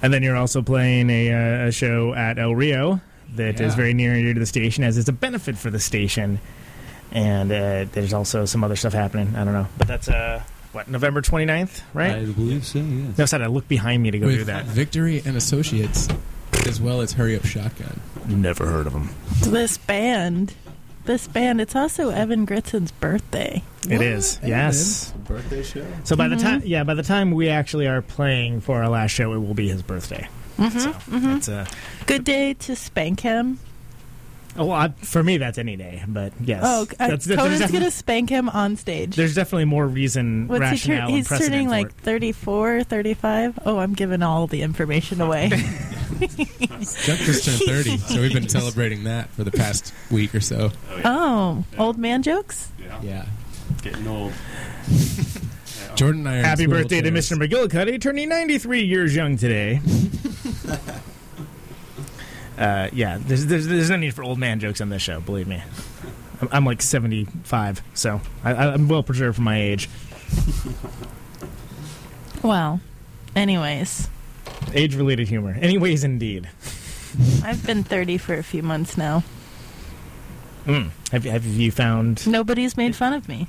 And then you're also playing a, uh, a show at El Rio that is Yeah. very near and dear to the station, as it's a benefit for the station. And uh, there's also some other stuff happening. I don't know, but that's uh, what November 29th, right? I believe so. Yes. No, I had to look behind me to go With do that. Victory and Associates, as well as Hurry Up Shotgun. Never heard of them. This band, this band. It's also Evan Gritson's birthday. It is, yes. Birthday show? So by the Mhm. time, yeah, by the time we actually are playing for our last show, it will be his birthday. Mhm, So mhm. it's uh, Good day to spank him. Oh, well, I, for me that's any day, but yes. Oh, uh, that's, there's, Conan's gonna spank him on stage. there's definitely more reason, What's he rationale, turn? and He's precedent turning for like it. 34, 35. Oh, I'm giving all the information away. Chuck just turned 30, so we've been celebrating that for the past week or so. oh, old man jokes. Yeah. Yeah. Getting old. Jordan and I are Happy swivel birthday to. Mr. McGillicuddy, turning 93 years young today. uh, yeah, there's, there's there's no need for old man jokes on this show. Believe me, I'm, I'm like 75, so I, I'm well preserved for my age. Well, anyways, Age-related humor. Anyways, indeed. I've been 30 for a few months now. Mm. Have, have you found? Nobody's made fun of me.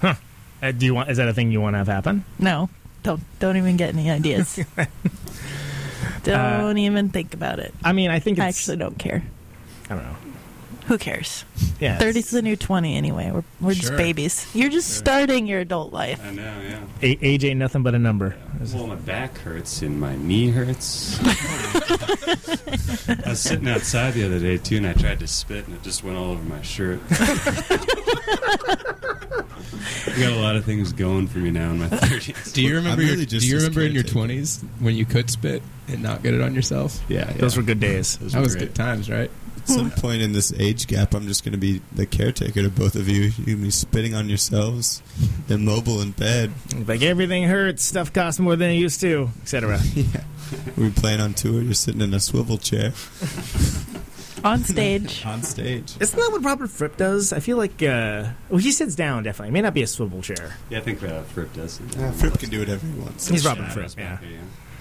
Huh? Uh, do you want? Is that a thing you want to have happen? No, don't don't even get any ideas. Uh, don't even think about it. I mean, I think I actually don't care. I don't know. Who cares? Yeah, 30's the new 20 anyway. We're, we're just babies. You're just starting your adult life. I know. Yeah. A- age ain't nothing but a number. Well, my back hurts and my knee hurts. I was sitting outside the other day too, and I tried to spit, and it just went all over my shirt. I got a lot of things going for me now in my thirties. Do you remember? I'm your, just do you remember in your twenties when you could spit and not get it on yourself? Yeah, yeah. Those were good days. Those That were was great. good times, right? At some point in this age gap, I'm just going to be the caretaker to both of you. You're going to be spitting on yourselves, immobile in bed. Like everything hurts, stuff costs more than it used to, etc. yeah. We're playing on tour. You're sitting in a swivel chair On stage. on stage. Isn't that what Robert Fripp does? I feel like uh, well, he sits down definitely. It may not be a swivel chair. Yeah, I think uh, Fripp does. it. Yeah, Fripp can do whatever he wants. He's Robert Shadows Fripp. Yeah, back there,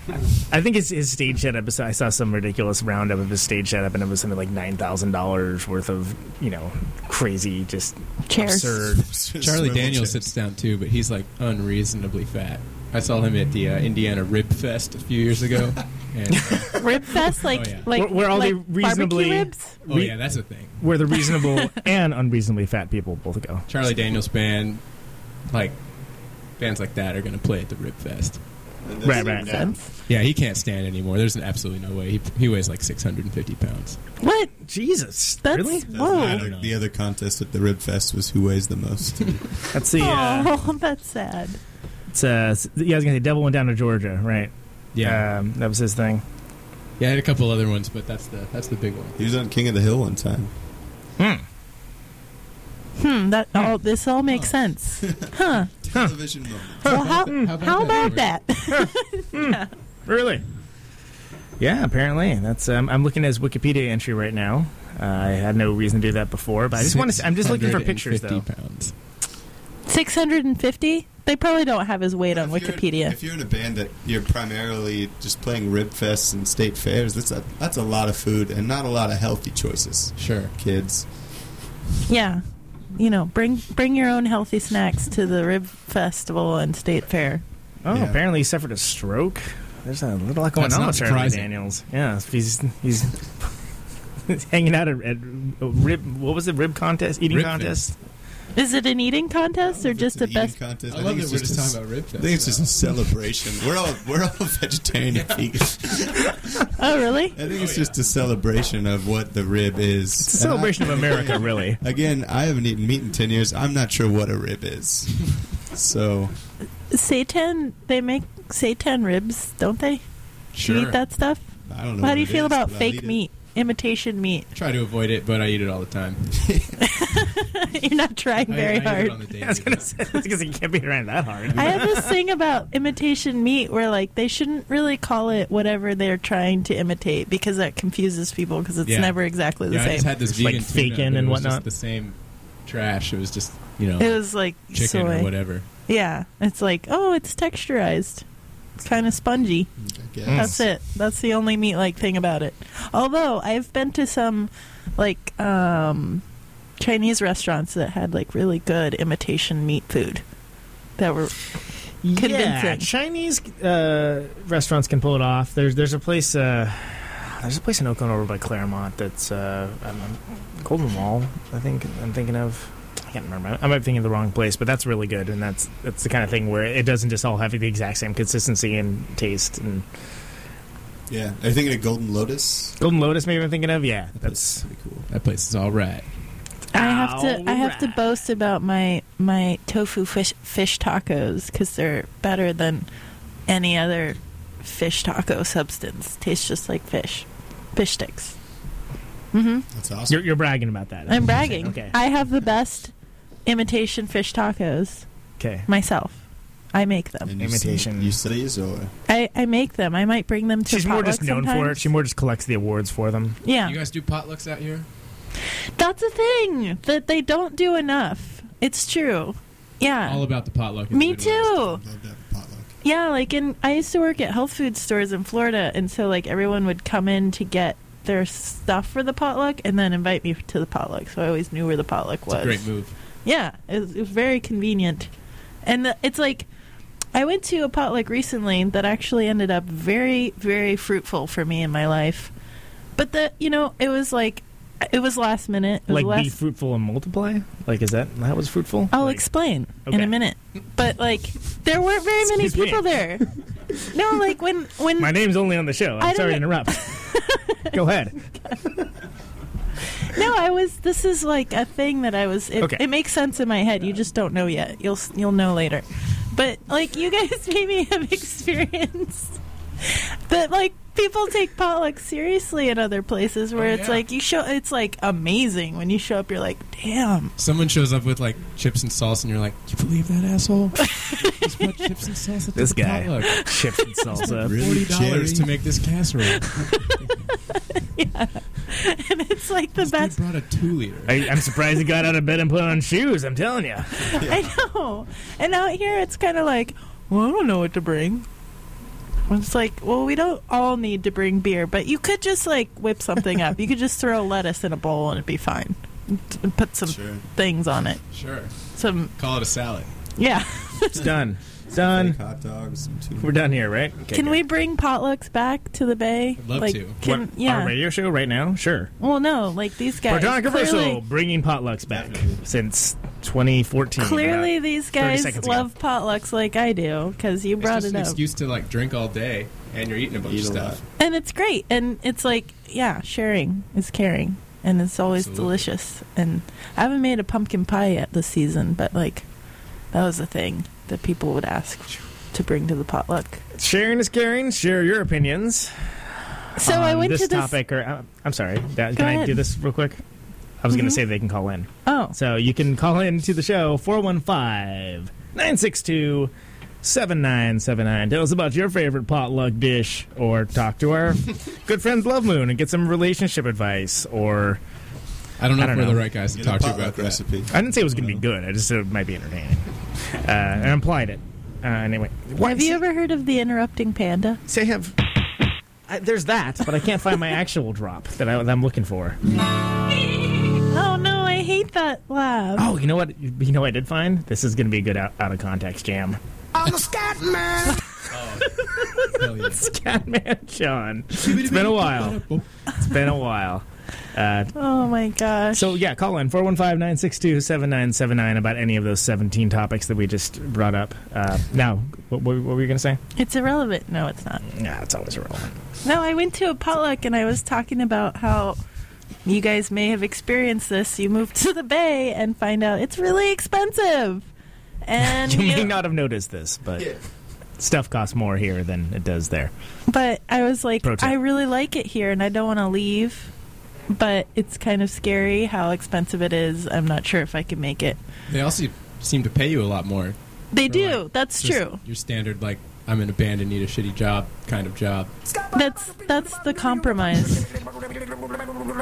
I think his his stage setup. is- I saw some ridiculous roundup of his stage setup, and it was something like nine thousand dollars worth of you know crazy, just Chairs. absurd. Charlie Swivel Daniels sits down too, but he's like unreasonably fat. I saw him at the uh, Indiana Rib Fest a few years ago. And, uh, Rib fest, like Oh, yeah. like Where- where all the reasonably- barbecue ribs. oh yeah, that's a thing. Where the reasonable and unreasonably fat people both go. Charlie Daniels band, like bands like that, are going to play at the Rib Fest. Right, right. Sense. Yeah, he can't stand anymore. There's absolutely no way. He, he weighs like 650 pounds. What? Jesus. That's really? whoa. The, the other contest at the Rib Fest was who weighs the most. That's the. Uh, Oh, that's sad. It's, uh, yeah, I was gonna say, Devil went down to Georgia, right? Yeah. um, that was his thing. Yeah, I had a couple other ones, but that's the that's the big one. he was on King of the Hill one time. Hmm. Hmm. That all. This all makes sense. Huh. Television moment. Well, how How how about about that? Really? Yeah, apparently. That's. Um, I'm looking at his Wikipedia entry right now. Uh, I had no reason to do that before, but I just want to. I'm just looking for pictures, though. pounds. Six hundred and fifty. They probably don't have his weight on If you're- Wikipedia. if you're in a band that you're primarily just playing Rib Fests and state fairs, that's a that's a lot of food and not a lot of healthy choices. Sure. Kids. Yeah. You know, bring bring your own healthy snacks to the Rib Festival and State Fair. Oh, Yeah. apparently he suffered a stroke. There's a little lot going That's on with Charlie. Daniels. Yeah, he's he's hanging out at, at a rib. What was it? Rib contest, eating Rib contest. Is it an eating contest or just a best? contest. I love think that it's we're just just a- talking about Rib I think it's just a celebration. We're all we're all vegetarian and vegan. Oh, really? I think it's just a celebration of what the rib is. It's a celebration of America, really. Again, I haven't eaten meat in ten years. I'm not sure what a rib is. So Seitan, they make seitan ribs, don't they? Sure. You eat that stuff? I don't know. How what do you it feel is, about fake meat, imitation meat? I Try to avoid it, but I eat it all the time. You're not trying I- very I eat it hard. on the daily. I was gonna say because you can't be around that hard. I have this thing about imitation meat where like they shouldn't really call it whatever they're trying to imitate because that confuses people because it's Yeah. never exactly the yeah, I same. just had this It's like vegan tuna, bacon but and it was just whatnot. the same trash. It was just you know it was like chicken soy. or whatever. Yeah, it's like oh, it's texturized. It's kind of spongy. I guess. That's it. That's the only meat like thing about it. Although I've been to some like um Chinese restaurants that had like really good imitation meat food that were Yeah, convincing. Chinese uh, restaurants can pull it off. There's there's a place uh, there's a place in Oakland over by Claremont that's uh, um, Golden Wall. I think I'm thinking of. I can't remember. I might be thinking of the wrong place, but that's really good, and that's that's the kind of thing where it doesn't just all have the exact same consistency and taste. And Yeah. Are you thinking of Golden Lotus? Golden Lotus, maybe I'm thinking of. Yeah, That's that's pretty cool. That place is all right. I have to I have to boast about my my tofu fish fish tacos because they're better than any other fish taco substance. Tastes just like fish, fish sticks. Mm-hmm. That's awesome. you're, you're bragging about that. I'm bragging. Okay. I have the best imitation fish tacos Okay. myself. I make them. And you Imitation. say- You studies or I, I make them. I might bring them to. She's more just potluck known for it. sometimes. She more just collects the awards for them. Yeah, You guys do potlucks out here? that's a thing that they don't do enough. It's true. Yeah. All about the potluck. in Me the Midwest. too. love that potluck. Yeah, like in I used to work at health food stores in Florida, and so like everyone would come in to get their stuff for the potluck, and then invite me to the potluck. So I always knew where the potluck It's was. a great move. Yeah, it was, it was very convenient, and the, it's like I went to a potluck recently that actually ended up very, very fruitful for me in my life. But the you know it was like it was last minute. It was Like last, be fruitful and multiply. Like is that that was fruitful? I'll Like- explain in a minute. But like there weren't very many Excuse me. people there. No, like when when My name's only on the show. I'm sorry to interrupt. Go ahead. No, I was. This is like a thing that I was. It, Okay. it makes sense in my head. You just don't know yet. You'll you'll know later. But like you guys maybe have experienced that like people take potlucks seriously in other places where Oh, it's yeah. like you show. It's like amazing when you show up. You're like, damn. Someone shows up with like chips and salsa, and you're like, "You believe that asshole? Just brought chips and salsa to This the guy. potluck. Chips and salsa. Really, Forty dollars to make this casserole. And it's like the This dude brought a two liter. I, I'm surprised he got out of bed and put on shoes. I'm telling you. I know. And out here, it's kind of like, well, I don't know what to bring. It's like, well, we don't all need to bring beer, but you could just like whip something up. You could just throw lettuce in a bowl and it'd be fine. And put some Sure. things on it. Sure. Some, Call it a salad. yeah. It's done. It's done. Fake hot dogs. Some tuna. We're done here, right? Okay, can good. we bring potlucks back to the bay? I'd love like, to. Can, What, yeah. Our radio show right now? Sure. Well, no, like these guys. Platonic clearly- bringing potlucks back since 2014. Clearly, about these 30 guys seconds ago. love potlucks like I do because you It's brought just it an up. excuse to like drink all day, and you're eating a bunch Eat of a lot. stuff. And it's great. And it's like, yeah, sharing is caring. And it's always Absolutely. delicious. And I haven't made a pumpkin pie yet this season, but like, that was a thing that people would ask to bring to the potluck. Sharing is caring. Share your opinions. So I went this to this. topic. Or uh, I'm sorry. That, can I do this real quick? I was going Mhm. to say they can call in. Oh. So you can call in to the show 415 962 7979. Tell us about your favorite potluck dish or talk to our good friends Love Moon and get some relationship advice or I don't know I if don't we're know. the right guys to Get talk to about that. recipe. I didn't say it was going to be good. I just said it might be entertaining. Uh, and I implied it. Uh, anyway. Have you ever heard of the interrupting panda? Say have. I, there's that, but I can't find my actual drop that, I, that I'm looking for. Oh no, I hate that laugh. Oh, you know what? You know what I did find? This is going to be a good out, out of context jam. I'm a scat man. Hell yeah. Scatman John. It's been a while. It's been a while. Uh, Oh my gosh. so yeah, call in 415-962-7979 about any of those 17 topics that we just brought up. Uh, now, what, what, what were you going to say? It's irrelevant. No, it's not. Yeah, it's always irrelevant. No, I went to a potluck and I was talking about how you guys may have experienced this. You move to the Bay and find out it's really expensive. And you you- may not have noticed this, but stuff costs more here than it does there. But I was like, Pro tip. I really like it here and I don't want to leave. But it's kind of scary how expensive it is. I'm not sure if I can make it. They also seem to pay you a lot more. They do. like, That's true. Your standard, like, I'm in a band and need a shitty job kind of job. That's that's the compromise.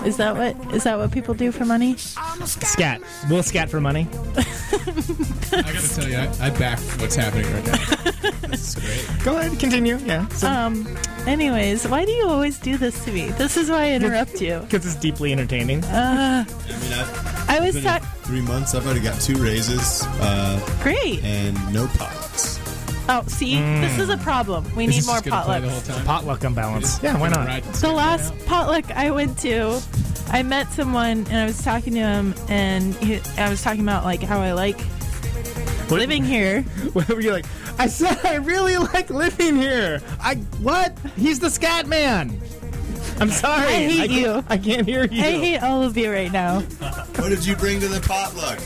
Is that what is that what people do for money? Scat. We'll scat for money. I gotta tell you, I, I back what's happening right now. this is great. Go ahead, continue. Yeah. Um. Anyways, why do you always do this to me? This is why I interrupt you. Because it's deeply entertaining. Uh, I mean, I've I was been in talking. three months. I've already got two raises uh, Great. and no potlucks. Oh, see, this mm. is a problem. We Is need this more just gonna play the potlucks. time? Potluck unbalance. Yeah, why not? Ride The last potluck I went to, I met someone and I was talking to him, and he, I was talking about like how I like living here. What were you like? I said I really like living here. I what? He's the scat man. I'm sorry. I hate can't- you. I can't hear you. I hate all of you right now. What did you bring to the potluck?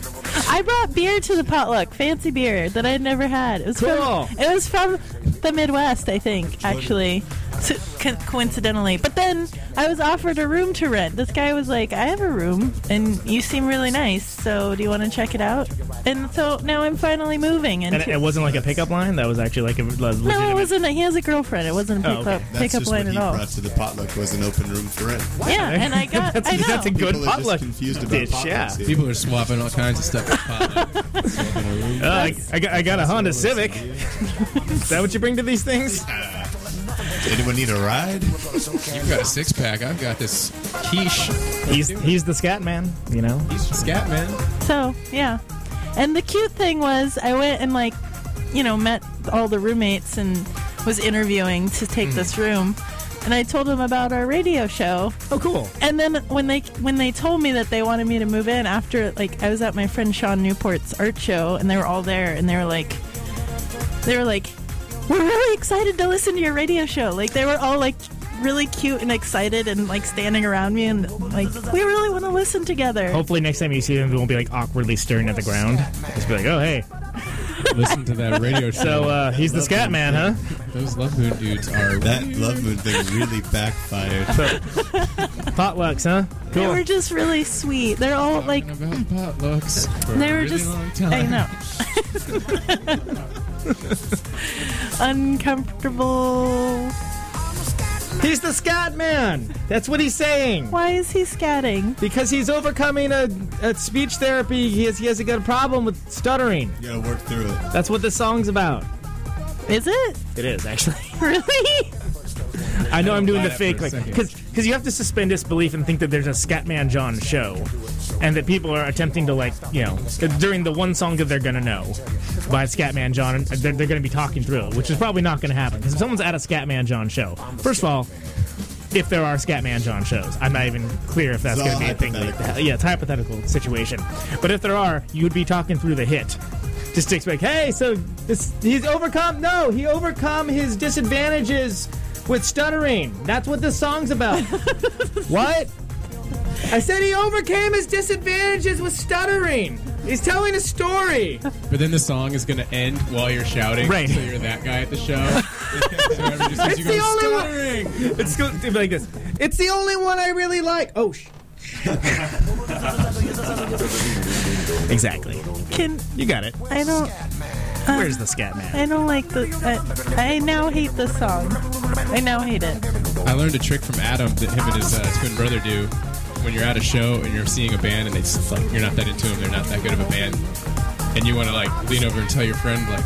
I brought beer to the potluck, fancy beer that I'd never had. It was Cool. from it was from the Midwest, I think, actually, so, co- coincidentally. But then I was offered a room to rent. This guy was like, "I have a room, and you seem really nice. So do you want to check it out?" And so now I'm finally moving. and Into, it, it wasn't like a pickup line. That was actually like a le- legitimate. no, it wasn't. A, He has a girlfriend. It wasn't a Oh, pickup, okay. That's pickup just line what at he all. brought to the potluck was an open room for rent. Yeah, and I got. that's, I know. that's a good People are just potluck confused about dish. potlucks Yeah. here. People are swapping all kinds of stuff. at potluck. Swapping a room. Uh, I, I got, I got a Honda Civic. Is that what you bring to these things? Anyone need a ride? You've got a six pack. I've got this quiche. He's he's the scat man. You know. He's scat man. So yeah, and the cute thing was I went and like, you know, met all the roommates and was interviewing to take hmm. this room, and I told them about our radio show. Oh, cool. And then when they when they told me that they wanted me to move in after like I was at my friend Sean Newport's art show and they were all there and they were like, they were like, we're really excited to listen to your radio show. Like they were all like really cute and excited and like standing around me and like we really want to listen together. Hopefully, next time you see them, they won't be like awkwardly staring at the ground. Just be like, oh hey. Listen to that radio show. So uh, he's the scat man, huh? Those Love Moon dudes are. That Love Moon thing really backfired. Potlucks, huh? They Cool. were just really sweet. They're all like Talking about potlucks for they a were really just long time. I know. Uncomfortable. He's the scat man. That's what he's saying. Why is he scatting? Because he's overcoming a, a speech therapy. He has, he has a good problem with stuttering. You gotta work through it. That's what the song's about. Is it? It is, actually. Really? I know I'm doing the fake, like, second. because you have to suspend disbelief and think that there's a Scatman John show, and that people are attempting to like, you know, during the one song that they're gonna know by Scatman John, they're, they're gonna be talking through it, which is probably not gonna happen. Because if someone's at a Scatman John show, first of all, if there are Scatman John shows. I'm not even clear if that's going to be a thing. Like that. Yeah, it's a hypothetical situation. But if there are, you would be talking through the hit. Just to expect, hey, so this he's overcome. No, he overcome his disadvantages with stuttering. That's what this song's about. what? I said he overcame his disadvantages with stuttering. He's telling a story. But then the song is going to end while you're shouting. Right. So you're that guy at the show. so everybody just sees It's the go, only one. It's going to be like this. It's the only one I really like. Oh, sh- exactly. Can You got it. I don't. Where's the scat man? I don't like the. I, I now hate the song. I now hate it. I learned a trick from Adam that him and his uh, twin brother do. When you're at a show and you're seeing a band and it's like you're not that into them, they're not that good of a band, and you want to like lean over and tell your friend like,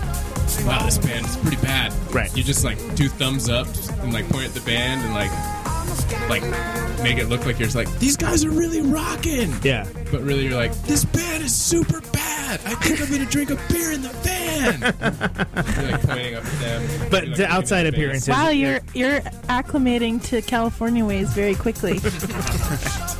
"Wow, this band is pretty bad." Right. You just like do thumbs up and like point at the band and like like make it look like you're just like these guys are really rocking. Yeah. But really you're like this band is super bad. I think I'm gonna drink a beer in the van. you're like pointing up at them. But You're, like, the outside at the appearances. Wow, you're you're acclimating to California ways very quickly.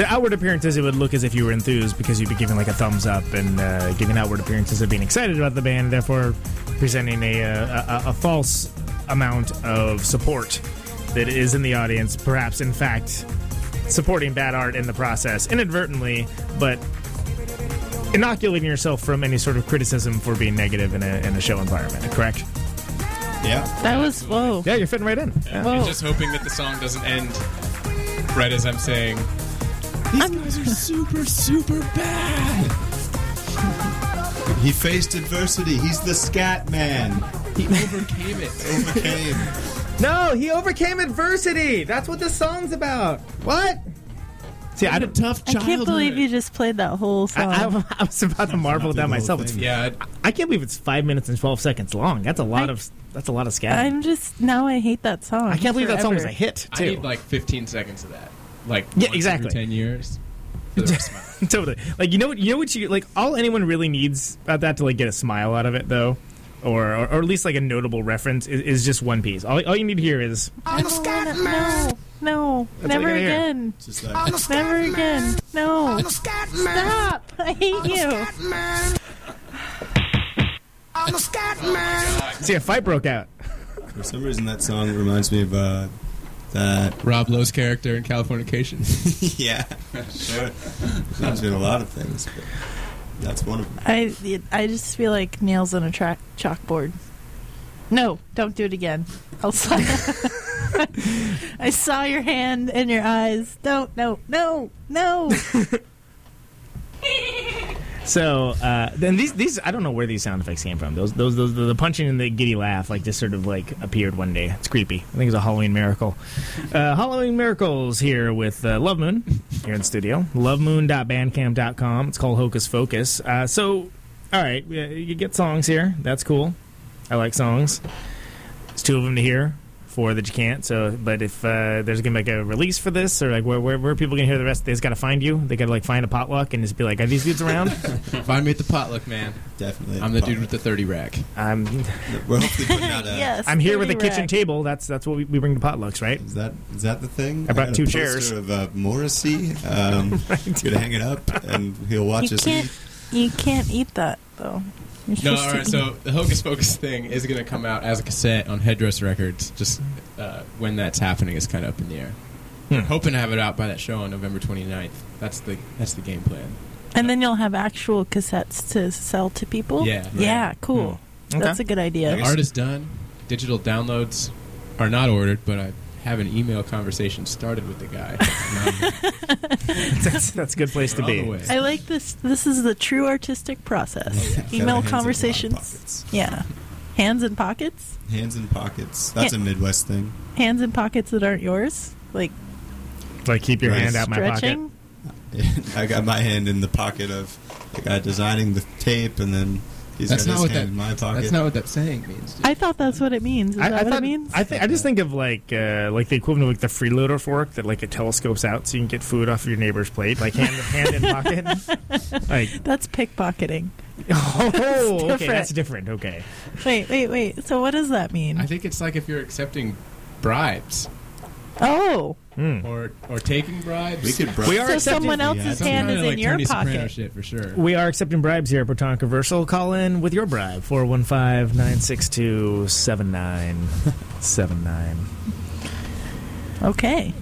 The outward appearances, it would look as if you were enthused because you'd be giving like a thumbs up and uh, giving outward appearances of being excited about the band, therefore presenting a, uh, a, a false amount of support that is in the audience, perhaps in fact supporting bad art in the process inadvertently, but inoculating yourself from any sort of criticism for being negative in a, in a show environment, correct? Yeah. That was whoa. Yeah, you're fitting right in. Yeah. Whoa. You're just hoping that the song doesn't end right as I'm saying. These guys are super, super bad. He faced adversity. He's the scat man. He overcame it. Overcame. No, he overcame adversity. That's what this song's about. What? See, I, had a tough I can't believe you just played that whole song. I, I, I was about to marvel at that myself. It's, Yeah, I can't believe it's five minutes and twelve seconds long. That's a lot of that's a lot of scat. I'm just now I hate that song. I can't believe that song was a forever. hit I too. need like 15 seconds of that. Like Yeah, exactly. 10 years. For the rest of my life. totally. Like you know what you know what you like. All anyone really needs about that to like get a smile out of it though. Or, or, or at least like a notable reference is, is just one piece. All, all you need to hear is I don't wanna, no, no, That's never what I hear. again, Just like, never again. No, stop! I hate I'm you. I'm a Scatman. See a fight broke out. for some reason, that song reminds me of uh, that. Uh, Rob Lowe's character in Californication. yeah, sure. Reminds me of a lot of things, but that's one of them. I I just feel like nails on a track chalkboard. No, don't do it again. I'll slap. I saw your hand and your eyes. Don't, no, no, no. So uh, then these these I don't know where these sound effects came from. Those those those the punching and the giddy laugh like just sort of like appeared one day. It's creepy. I think it's a Halloween miracle. Uh, Halloween miracles here with uh, Love Moon here in the studio. Lovemoon.bandcamp.com. It's called Hocus Focus. Uh, so all right, you get songs here. That's cool. I like songs. There's two of them to hear. Four that you can't. So, but if uh, there's gonna be like a release for this, or like where where, where people can hear the rest, they just gotta find you. They gotta like find a potluck and just be like, "Are these dudes around?" Find me at the potluck, man. Definitely. I'm the dude with the 30 rack. I'm We're hopefully putting out a. yes. I'm here with a kitchen rack. table. That's that's what we, we bring to potlucks, right? Is that is that the thing? I brought got a two poster chairs. of uh, Morrissey. Um, Gonna hang it up, and he'll watch You us can't. eat. You can't eat that though. You're No, supposed all to right. eat- So the Hocus Pocus thing is going to come out as a cassette on Headdress Records. Just uh, when that's happening is kind of up in the air. Hmm. Hoping to have it out by that show on November 29th. That's the that's the game plan. and then you'll have actual cassettes to sell to people. Yeah. Yeah. Cool. Hmm. Okay. That's a good idea. The art is done. Digital downloads are not ordered, but I have an email conversation started with the guy. that's that's a good place to We're on the be. I like this. This is the true artistic process. Oh, got our hands in a Email conversations. Yeah. Hands in pockets. Hands in pockets. That's Yeah. a Midwest thing. Hands in pockets that aren't yours. Like Like keep your hand out my pocket. I got my hand in the pocket of the guy designing the tape, and then he's That's got not his what hand that. in my pocket. That's not what that saying means. dude. I thought that's what it means. Is I, that I what thought, it means? I think I just think of like uh, like the equivalent of like the freeloader fork that like it telescopes out so you can get food off your neighbor's plate, like hand hand in pocket. like that's pickpocketing. oh, okay, different. that's different. Okay, Wait, wait, wait. So what does that mean? I think it's like if you're accepting bribes. Oh, Mm. or or taking bribes. We could bribe. We are so accepting- someone else's some hand kinda is like in your Tony Soprano pocket. shit for sure. We are accepting bribes here at Protonic Reversal. Call in with your bribe 415 962 7979. Okay.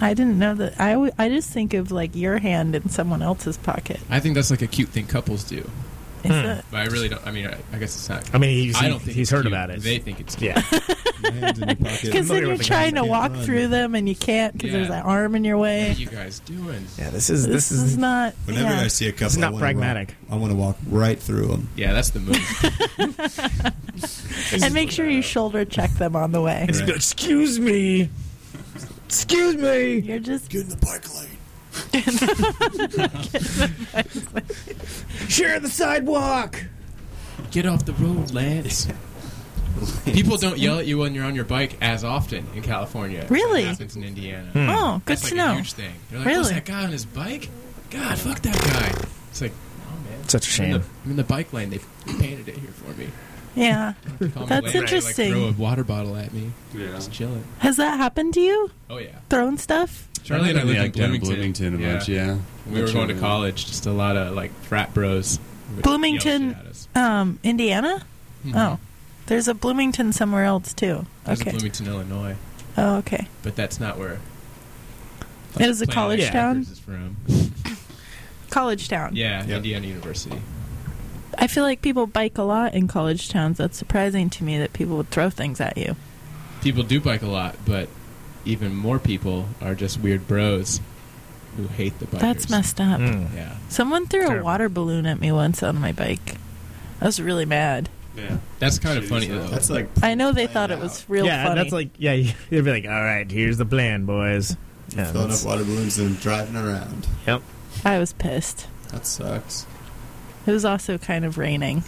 I didn't know that. I, w- I just think of like your hand in someone else's pocket. I think that's like a cute thing couples do. Is hmm. it? But I really don't. I mean, I, I guess it's not. I mean, he's- I don't think he's heard cute. about it. They think it's cute. Yeah. My hand's in your pocket. Because then you're trying to walk Can't through them and you can't because there's an arm in your way. What way. are you guys doing? Yeah, this is This, this, is, not. Whenever yeah. I see a couple, It's not I pragmatic. Walk, I want to walk right through them. Yeah, that's the move. and make sure you shoulder check them on the way. It's- Excuse me. Excuse me. You're just Get in the bike lane. Share the sidewalk. Get off the road, Lance. People don't yell at you when you're on your bike as often in California. Really? It happens in Indiana. Hmm. Oh, good That's to like know. a huge thing. They're like, Really? "What's that guy on his bike? God, fuck that guy." It's like, oh man, Such a I'm in, shame. the, I'm in the bike lane. They painted it here for me. Yeah. That's later, interesting. Like, throw a water bottle at me. Yeah. Just chilling. Has that happened to you? Oh yeah. Throwing stuff? Charlie and I lived in Yeah, in Bloomington. Bloomington a bunch, yeah. We were going to college. Just a lot of like frat bros. Bloomington, shit at us. um, Indiana? Mhm. Oh. There's a Bloomington somewhere else too. There's okay. a Bloomington, Illinois, Oh, okay. but that's not where. It is a Planet college Packers town? Is from. College town. Yeah, Yep. Indiana University. I feel like people bike a lot in college towns. That's surprising to me that people would throw things at you. People do bike a lot, but even more people are just weird bros who hate the bikers. That's messed up. Mm. Yeah. Someone threw a water balloon at me once on my bike. I was really mad. Yeah. That's kind of funny though. That's like I know they planned thought it was real yeah, funny. that's like yeah. You'd be like, all right, here's the plan, boys. Yeah, filling that's- up water balloons and driving around. Yep. I was pissed. That sucks. It was also kind of raining,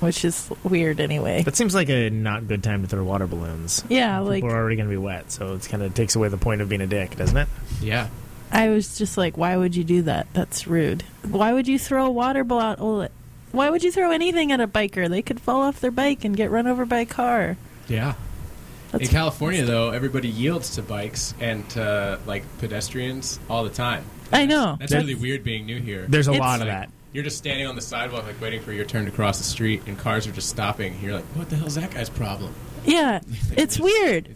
which is weird anyway. That seems like a not good time to throw water balloons. Yeah, People like are already going to be wet, so it kind of takes away the point of being a dick, doesn't it? yeah. I was just like, why would you do that? That's rude. Why would you throw a water bottle? Why would you throw anything at a biker? They could fall off their bike and get run over by a car. Yeah. That's In California, though, everybody yields to bikes and to like pedestrians all the time. I know. That's, That's- really weird being new here. There's a It's lot of Like, that. You're just standing on the sidewalk, like waiting for your turn to cross the street, and cars are just stopping. You're like, "What the hell's that guy's problem?" Yeah, it's weird.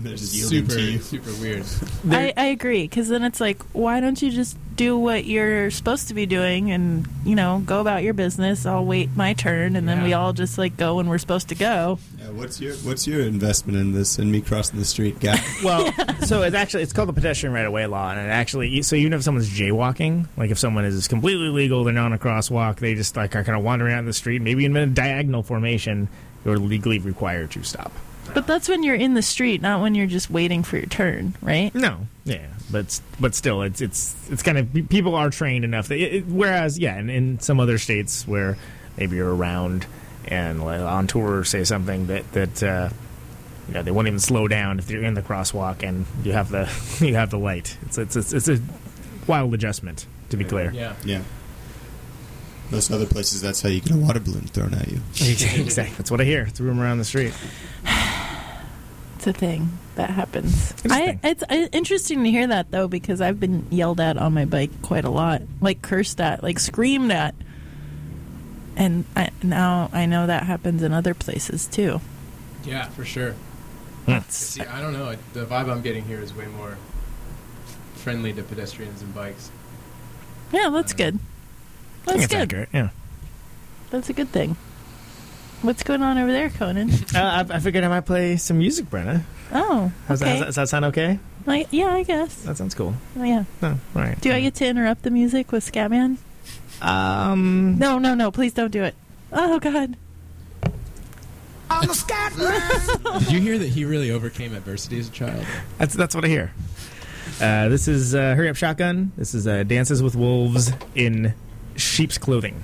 They're just yielding super, super weird. I, I agree because then it's like, why don't you just do what you're supposed to be doing and you know go about your business? I'll wait my turn, and then we all just like go when we're supposed to go. Yeah, what's your What's your investment in this? In me crossing the street, guy? Well, so it's actually it's called the pedestrian right of way law, and it actually so even if someone's jaywalking, like if someone is completely legal, they're not on a crosswalk, they just like are kind of wandering out in the street, maybe in a diagonal formation, you're legally required to stop. But that's when you're in the street, not when you're just waiting for your turn, right? No, yeah, but but still, it's it's it's kind of people are trained enough. That it, whereas, yeah, in, in some other states where maybe you're around and like, on tour say something that that uh, you know they won't even slow down if you're in the crosswalk and you have the you have the light. It's it's it's, it's a wild adjustment to be clear. Yeah. yeah. Most other places, that's how you get a water balloon thrown at you. exactly. That's what I hear. It's a rumor around the street. It's a thing that happens. It is a I, it's uh, interesting to hear that though because I've been yelled at on my bike quite a lot, like cursed at, like screamed at, and I, now I know that happens in other places too. Yeah, for sure. Hmm. See, I don't know. The vibe I'm getting here is way more friendly to pedestrians and bikes. Yeah, that's good. I think That's it's good. accurate. Yeah. That's a good thing. What's going on over there, Conan? Uh, I, I figured I might play some music, Brenna. Oh, How's that, okay. does that sound okay? Like, yeah, I guess. That sounds cool. Oh, yeah. Oh, all right. Do I get to interrupt the music with Scatman? Um. No, no, no. Please don't do it. Oh God. Did you hear that he really overcame adversity as a child? That's that's what I hear. Uh, this is uh, Hurry Up Shotgun. This is uh, Dances with Wolves in sheep's clothing.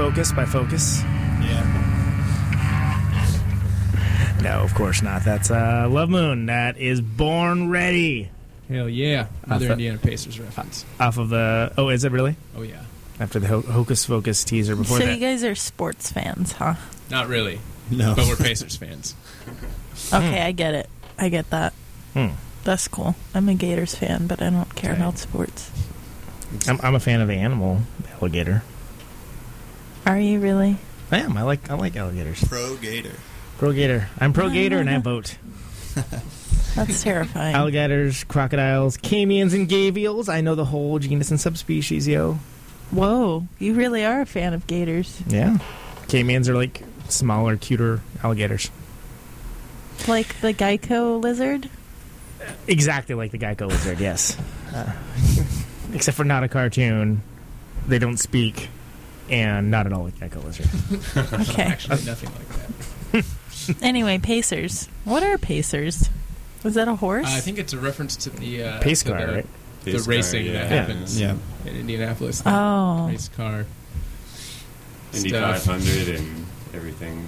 Some Hocus Pocus by Focus. Yeah. No, of course not. That's uh, Love Moon. That is Born Ready. Hell yeah. Another thought- Indiana Pacers reference. Off of the. Oh, is it really? Oh, yeah. After the Ho- Hocus Focus teaser before so that. you guys are sports fans, huh? Not really. No. But we're Pacers fans. Okay, I get it. I get that. Hmm. That's cool. I'm a Gators fan, but I don't care Okay. about sports. I'm, I'm a fan of the animal alligator. Are you really? I am. I like I like alligators. Pro Gator. Pro gator. I'm pro gator and I vote. That's terrifying. Alligators, crocodiles, caimans, and gavials. I know the whole genus and subspecies, yo. Whoa, you really are a fan of gators. Yeah. Caimans are like smaller, cuter alligators. Like the Geico lizard? Exactly like the Geico lizard, yes. Uh, except for not a cartoon. They don't speak. And not at all like Geico lizard. Okay. Actually, nothing like that. Anyway, Pacers. What are Pacers? Was that a horse? Uh, I think it's a reference to the uh, Pace car, the, right? the Pace car, racing yeah. that Yeah. happens Yeah. in Indianapolis. Oh. race car. Indy 500 and everything.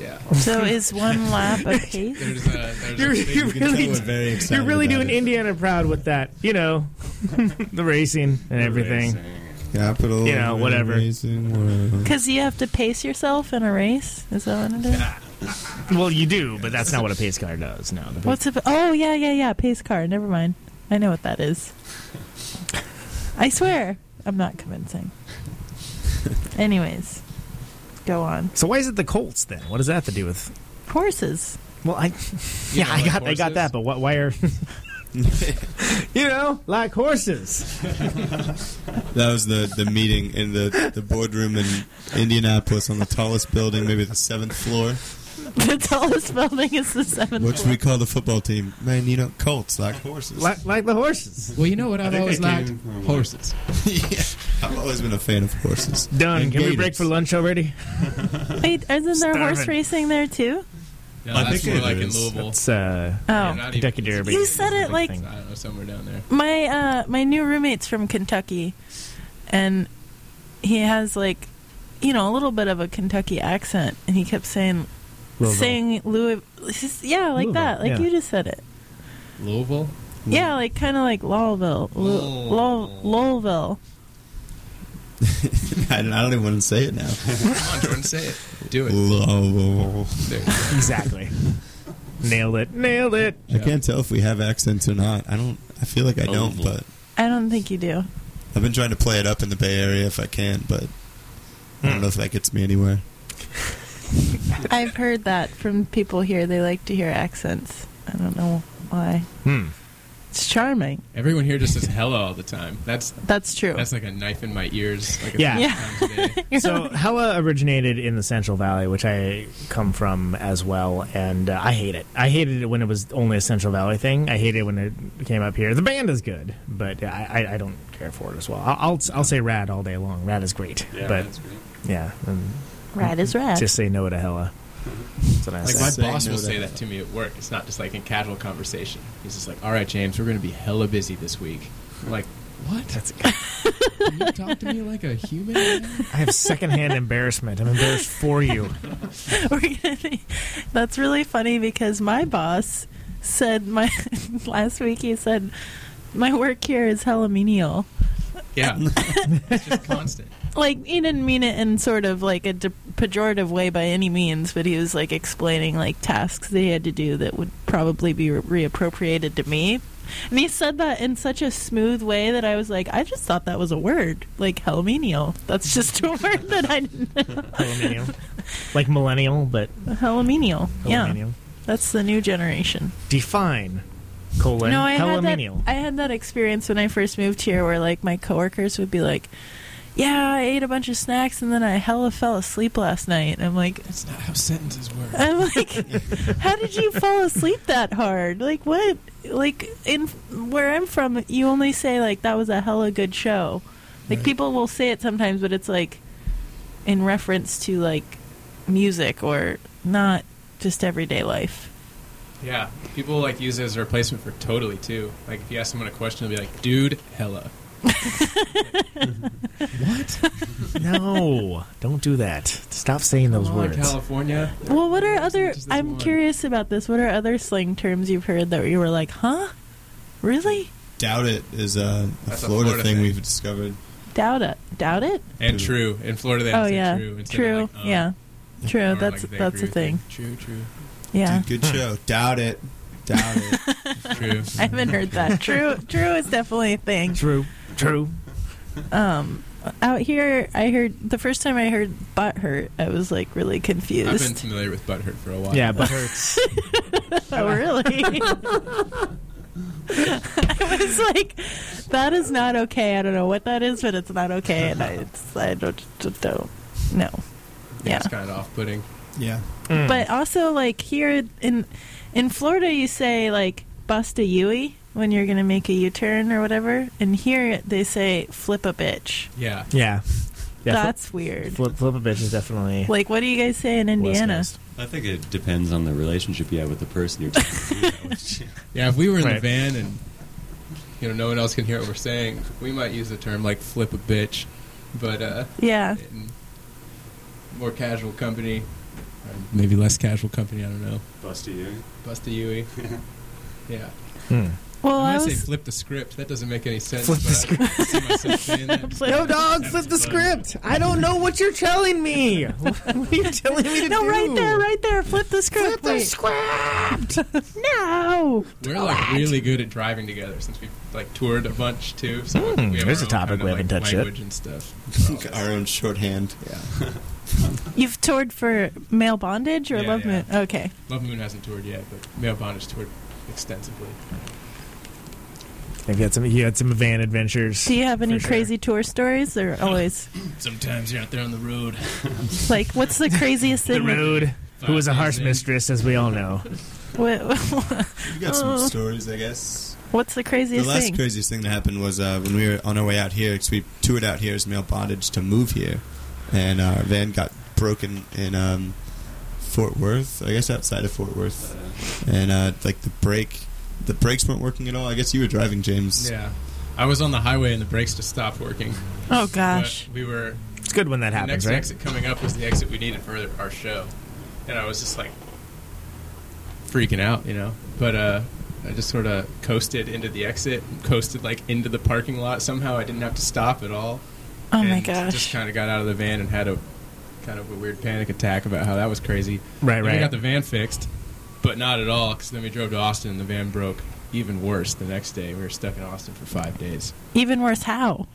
Yeah. so is one lap a pace? There's a, there's You're, a you're You can tell really, we're very you're really doing it. Indiana proud with that. You know, the racing and everything. Racing. Capital. You know, whatever. Because you have to pace yourself in a race? Is that what it is? Well, you do, but that's not what a pace car does. No. The What's a. Oh, yeah, yeah, yeah. Pace car. Never mind. I know what that is. I swear. I'm not convincing. Anyways, go on. so why is it the Colts then? What does that have to do with? Horses. Well, I You yeah, know, I like got I got that, but what? Why are you know like horses? That was the, the meeting in the, the boardroom in Indianapolis on the tallest building, maybe the seventh floor. The tallest building is the seventh What should floor. we call the football team? Man, you know, Colts, like horses. like, like the horses. Well, you know what I've always liked? came from, like- Horses. yeah, I've always been a fan of horses. Done. And Can we break for lunch already? Wait, isn't there Starving. horse racing there too? No, I think more it like in. Louisville. It's uh, Oh. Yeah, not even- Kentucky Derby. You said it like- I don't know, somewhere down there. My uh my new roommate's from Kentucky and he has like you know, a little bit of a Kentucky accent and he kept saying Louisville. saying Louis yeah, like Louisville, that. Like yeah. you just said it. Louisville? Yeah, like kind of like Lowville. Lou- Low- Lowville. I don't, I don't even want to say it now. Come on, Jordan, say it. Do it. Low. There. exactly. Nailed it. Nailed it. I can't tell if we have accents or not. I don't. I feel like I don't, but I don't think you do. I've been trying to play it up in the Bay Area if I can, but I don't know if that gets me anywhere. I've heard that from people here. They like to hear accents. I don't know why. Hmm. It's charming. Everyone here just says hello all the time. That's That's true. that's like a knife in my ears. Like Yeah. Yeah. times a day. So Hella originated in the Central Valley, which I come from as well, and uh, I hate it. I hated it when it was only a Central Valley thing. I hated it when it came up here. The band is good, but I, I, I don't care for it as well. I'll, I'll I'll say Rad all day long. Rad is great, Yeah, but great. yeah, and Rad is rad. just say no to Hella. That's what I Like say. my Say boss no will to say that. that to me at work. It's not just like in casual conversation. He's just like, "All right, James, we're going to be hella busy this week." I'm like, what? That's, Can you talk to me like a human? I have secondhand embarrassment. I'm embarrassed for you. We're gonna be, that's really funny because my boss said my last week he said my work here is hella menial. Yeah, it's just constant. Like he didn't mean it in sort of like a de- pejorative way by any means, but he was like explaining like tasks they had to do that would probably be re- reappropriated to me. And he said that in such a smooth way that I was like, I just thought that was a word, like hella menial. That's just a word that I didn't know. Millennial. like millennial, but hella menial. Yeah, that's the new generation. Define colon no, I had that. I had that experience when I first moved here, where like my coworkers would be like, "Yeah, I ate a bunch of snacks and then I hella fell asleep last night." And I'm like, That's not how sentences work. I'm like, how did you fall asleep that hard? Like what? Like in where I'm from, you only say like that was a hella good show. Like Right. people will say it sometimes, but it's like in reference to like music or not just everyday life. Yeah, people like use it as a replacement for totally too. Like if you ask someone a question, they'll be like, "Dude, hella." What? no, don't do that. Stop saying those Come on, words. California. Well, what are other? I'm one. curious about this. What are other slang terms you've heard that you were like, huh? Really? Doubt it is a, a That's a Florida, Florida thing, thing. we've discovered. Doubt it. Doubt it. And true. In Florida, they oh say yeah, true. true. like, uh, yeah, true. or That's like that's a with you. thing. True, true. Yeah. Dude, good show. Doubt it. Doubt it. True. I haven't heard that. True. True is definitely a thing. True. True. Um, out here, I heard the first time I heard butt hurt, I was like really confused. I've been familiar with butthurt for a while. Yeah, but hurts. oh, really? I was like, that is not okay. I don't know what that is, but it's not okay, and I, it's, I don't, just don't know. Yeah, Yeah. it's kind of off-putting. Yeah. But also, like here in in Florida, you say like bust a Yui when you're gonna make a U-turn or whatever, and here they say flip a bitch. Yeah. Yeah. yeah That's weird. Flip, flip a bitch is definitely. Like, what do you guys say in Indiana? I think it depends on the relationship you have with the person you're talking to. Yeah, if we were in the van and you know no one else can hear what we're saying, we might use the term like "flip a bitch," but uh, Yeah. in more casual company, maybe less casual company, I don't know. Bust a Yui. Bust a Yui. yeah. Hmm. Well, I'm I gonna say flip the script. That doesn't make any sense. Flip the but I see myself saying that. No, dog, flip the script. I don't know what you're telling me. what are you telling me to no, do? right there, right there. Flip the script. Flip the script. No. We're like really good at driving together since we've like toured a bunch too. So Hmm, we there's a topic kind of, we haven't like, touched yet. language and stuff. Our own shorthand. Yeah. You've toured for male bondage or Yeah, love yeah. moon? Okay. Love Moon hasn't toured yet, but Male Bondage toured extensively. Have you had some? You had some van adventures. Do you have any sure. crazy tour stories or always Sometimes you're out there on the road. like what's the craziest thing? that- road, who was a harsh mistress, as we all know. what- You got some Oh. stories, I guess. what's the craziest thing? The last thing? craziest thing that happened was uh, when we were on our way out here, because we toured out here as male bondage to move here, and our van got broken in um, Fort Worth, I guess outside of Fort Worth, and uh, like the brake, the brakes weren't working at all. I guess you were driving, James. Yeah. I was on the highway and the brakes just stopped working. oh gosh. But we were It's good when that the happens, next right? exit coming up was the exit we needed for our show, and I was just like freaking out, you know. But uh, I just sort of coasted into the exit, coasted like into the parking lot. Somehow I didn't have to stop at all. Oh my and gosh. Just kind of got out of the van and had a kind of a weird panic attack about how that was crazy. Right, Then right. We got the van fixed, but not at all because then we drove to Austin and the van broke. Even worse the next day. We were stuck in Austin for five days. Even worse, how?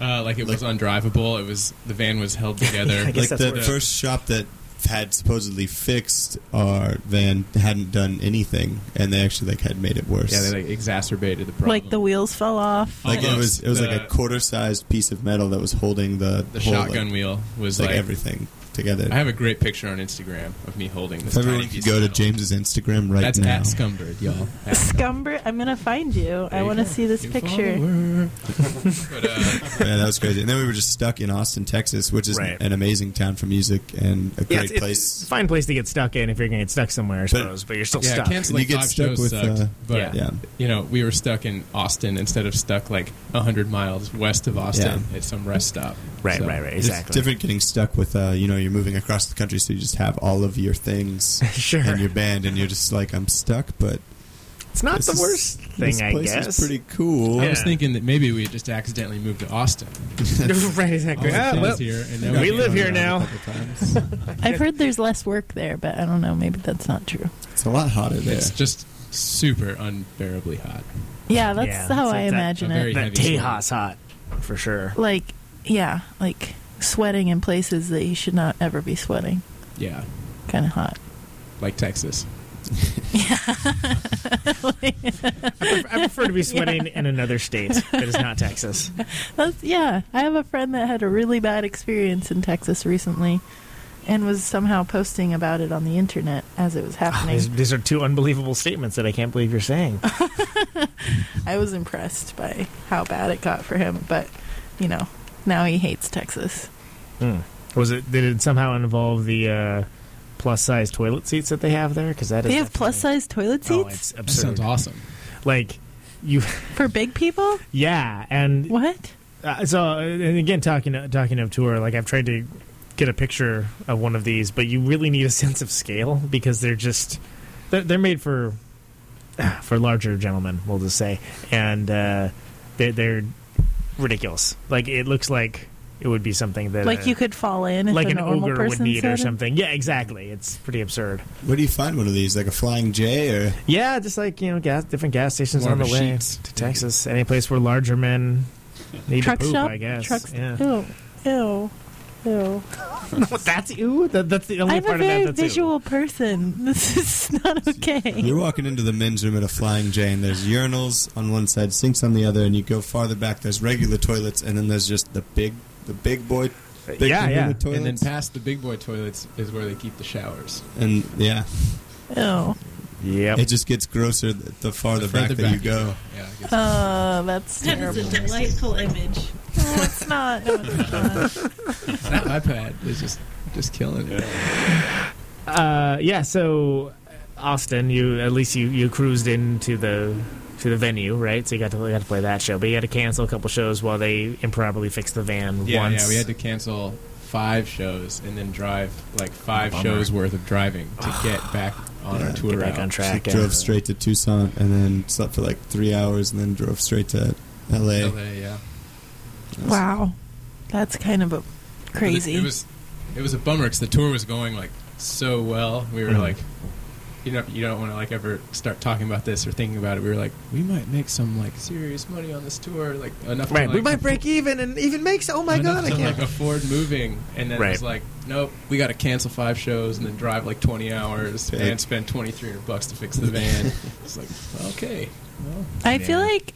Uh, like it was undrivable. It was the van was held together. I guess like that's the what- first shop that had supposedly fixed our van hadn't done anything, and they actually like had made it worse. Yeah, they like exacerbated the problem. Like the wheels fell off. like it was it was like a quarter sized piece of metal that was holding the the whole, shotgun like, wheel was like, like, everything together. I have a great picture on Instagram of me holding this. if everyone tiny could piece go of to metal. James's Instagram right That's now. at Scumbird, y'all. At Scumber, I'm gonna find you. I want to see this You picture. follower. but uh, yeah, that was crazy. And then we were just stuck in Austin, Texas, which is Right. an amazing town for music and a Yeah, great it's, it's place. a fine place to get stuck in if you're going to get stuck somewhere, I suppose. But, you're still yeah, stuck. canceling you get five stuck with, sucked. uh, but Yeah. yeah. you know, we were stuck in Austin instead of stuck like hundred miles west of Austin Yeah. at some rest stop. Right, So- right, right. It's Exactly. different getting stuck with, uh, you know, you're moving across the country, so you just have all of your things Sure. and your band, and you're just like, I'm stuck, but It's not this the is- worst this thing, I place guess. is pretty cool. I was thinking that maybe we just accidentally moved to Austin. right, exactly. All the Ah, well, here, and now we live here now. a couple times. I've heard there's less work there, but I don't know. Maybe that's not true. It's a lot hotter there. It's just super unbearably hot. Yeah, that's Yeah, how it's I like that- imagine a it. that. Tejas hot, for sure. Like, yeah, like sweating in places that you should not ever be sweating. Yeah, Kind of hot. like Texas. Yeah. I prefer, I prefer to be sweating in another state that is not Texas. That's, yeah, I have a friend that had a really bad experience in Texas recently, and was somehow posting about it on the internet as it was ah, happening. These, these are two unbelievable statements that I can't believe you're saying. I was impressed by how bad it got for him, but you know, now he hates Texas. Hmm. Was it? Did it somehow involve the uh, plus size toilet seats that they have there? Because that is They have plus size toilet Oh, seats it's That sounds awesome. Like you, for big people. yeah, and What? Uh, so, uh, and again, talking talking of tour, like I've tried to get a picture of one of these, but you really need a sense of scale because they're just they're, they're made for for larger gentlemen, we'll just say, and uh, they're they're ridiculous. Like it looks like it would be something that like uh, you could fall in if like an normal ogre would need or said it. something. Yeah, exactly. It's pretty absurd. Where do you find one of these? Like a flying J or? Yeah, just like you know, gas different gas stations More on the way sheets. to Texas. Any place where larger men need Truck to poop, stop? I guess. Truck yeah. Ew. Ew. Ew. that's you. That, that's the only I'm a part of very that that's ew. visual person. This is not okay. You're walking into the men's room at a flying J, and there's urinals on one side, sinks on the other, and you go farther back. There's regular toilets, and then there's just the big, the big boy, uh, big Yeah, yeah. toilets. And then past the big boy toilets is where they keep the showers. and yeah, Ew. Yep. it just gets grosser the, the farther The back that you back go. Yeah, I guess. Uh, that's That terrible. is a delightful image. No, it's not. No, it's not. that iPad is just just killing it. Uh, yeah. So Austin, you at least you, you cruised into the to the venue, right? So you got to you got to play that show, but you had to cancel a couple shows while they improperly fixed the van. Yeah, once. yeah, we had to cancel five shows and then drive like five Bummer. shows worth of driving to get back on our tour get back route. on track. She yeah. drove straight to Tucson, and then slept for like three hours, and then drove straight to L.A. LA, yeah. Wow. That's kind of a crazy. It was it was a bummer because the tour was going like so well. We were Mhm. like, you know, you don't want to like ever start talking about this or thinking about it. We were like, we might make some like serious money on this tour, like enough. Right, to, like, we might break even and even make. Oh my enough god, I can't. like afford moving, and then it was like, nope, we got to cancel five shows and then drive like twenty hours Big. and spend twenty three hundred bucks to fix the van. it's like, okay, well, I feel like,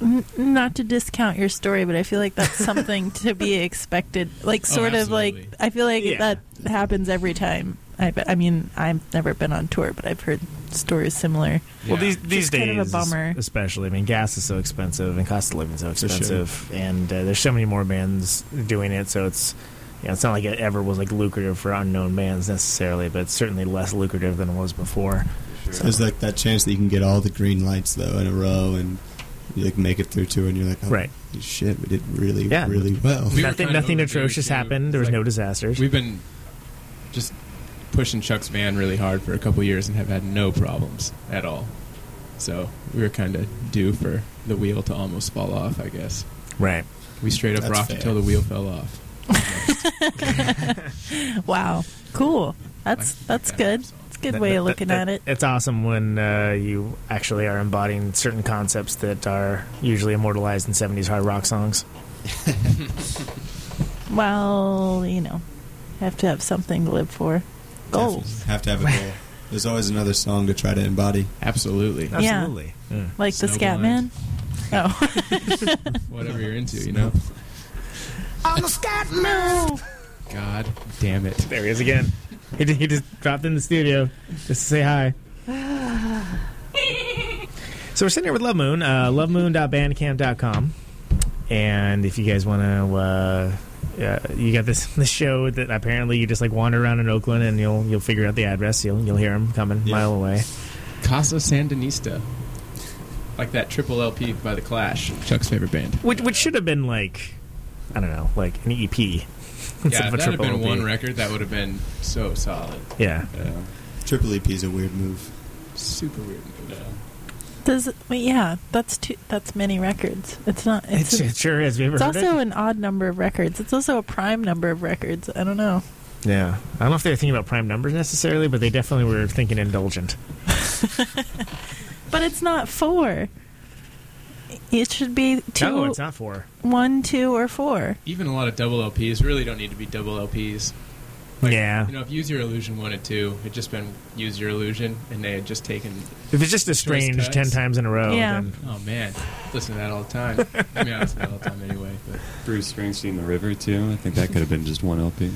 n- not to discount your story, but I feel like that's something to be expected. Like, Oh, sort of like. I feel like Yeah. that happens every time. I, I mean, I've never been on tour, but I've heard stories similar. Well, these these Just kind days, of a bummer. especially. I mean, gas is so expensive and cost of living so sure. expensive, and uh, there's so many more bands doing it. So it's you know, it's not like it ever was like lucrative for unknown bands necessarily, but it's certainly less lucrative than it was before. so There's like that chance that you can get all the green lights though in a row, and you like make it through tour, and you're like, oh, Right. shit, we did really, Yeah. really well. We nothing nothing atrocious happened. There was Like, no disasters. We've been just pushing Chuck's van really hard for a couple years and have had no problems at all. So we were kind of due for the wheel to almost fall off. I guess right. we straight up That's rocked fair. until the wheel fell off. Wow, cool. That's that's good. It's a good way of that- looking that- at it. It's awesome when uh, you actually are embodying certain concepts that are usually immortalized in 70s hard rock songs. Well, you know, have to have something to live for. Goals, Have to have a goal. There's always another song to try to embody. Absolutely. Yeah. Absolutely. Yeah. like the Snowblind. Scat Man. Oh, Whatever you're into, you know. no! God damn it. There he is again. He, ju- he just dropped in the studio just to say hi. so we're sitting here with Love Moon, uh, lovemoon.bandcamp.com. And if you guys want to, uh, uh, you got this this show that apparently you just like wander around in Oakland and you'll you'll figure out the address. You'll you'll hear them coming a Yeah. mile away. Casa Sandinista. Like that triple LP by The Clash, Chuck's favorite band. Which which should have been like, I don't know, like an EP. Yeah, instead if a that had triple been LP. one record, that would have been so solid. Yeah. Yeah. Triple EP is a weird move. Super weird. Move, yeah. Does it, wait, yeah, that's two. That's many records. It's not. It's, It's, it sure is. Have you ever it's also it? an odd number of records. It's also a prime number of records. I don't know. Yeah. I don't know if they were thinking about prime numbers necessarily, but they definitely were thinking indulgent. But it's not four. It should be two, No, it's not four. one, two, or four. Even a lot of double LPs really don't need to be double LPs. Like, Yeah. You know, if Use Your Illusion 1 and 2 had just been Use Your Illusion and they had just taken. If it's just a strange ten times in a row, Yeah. then Oh, man. Listen to that all the time. I mean, I listen to that all the time anyway. But Bruce Springsteen, The River, too. I think that could have been just one LP.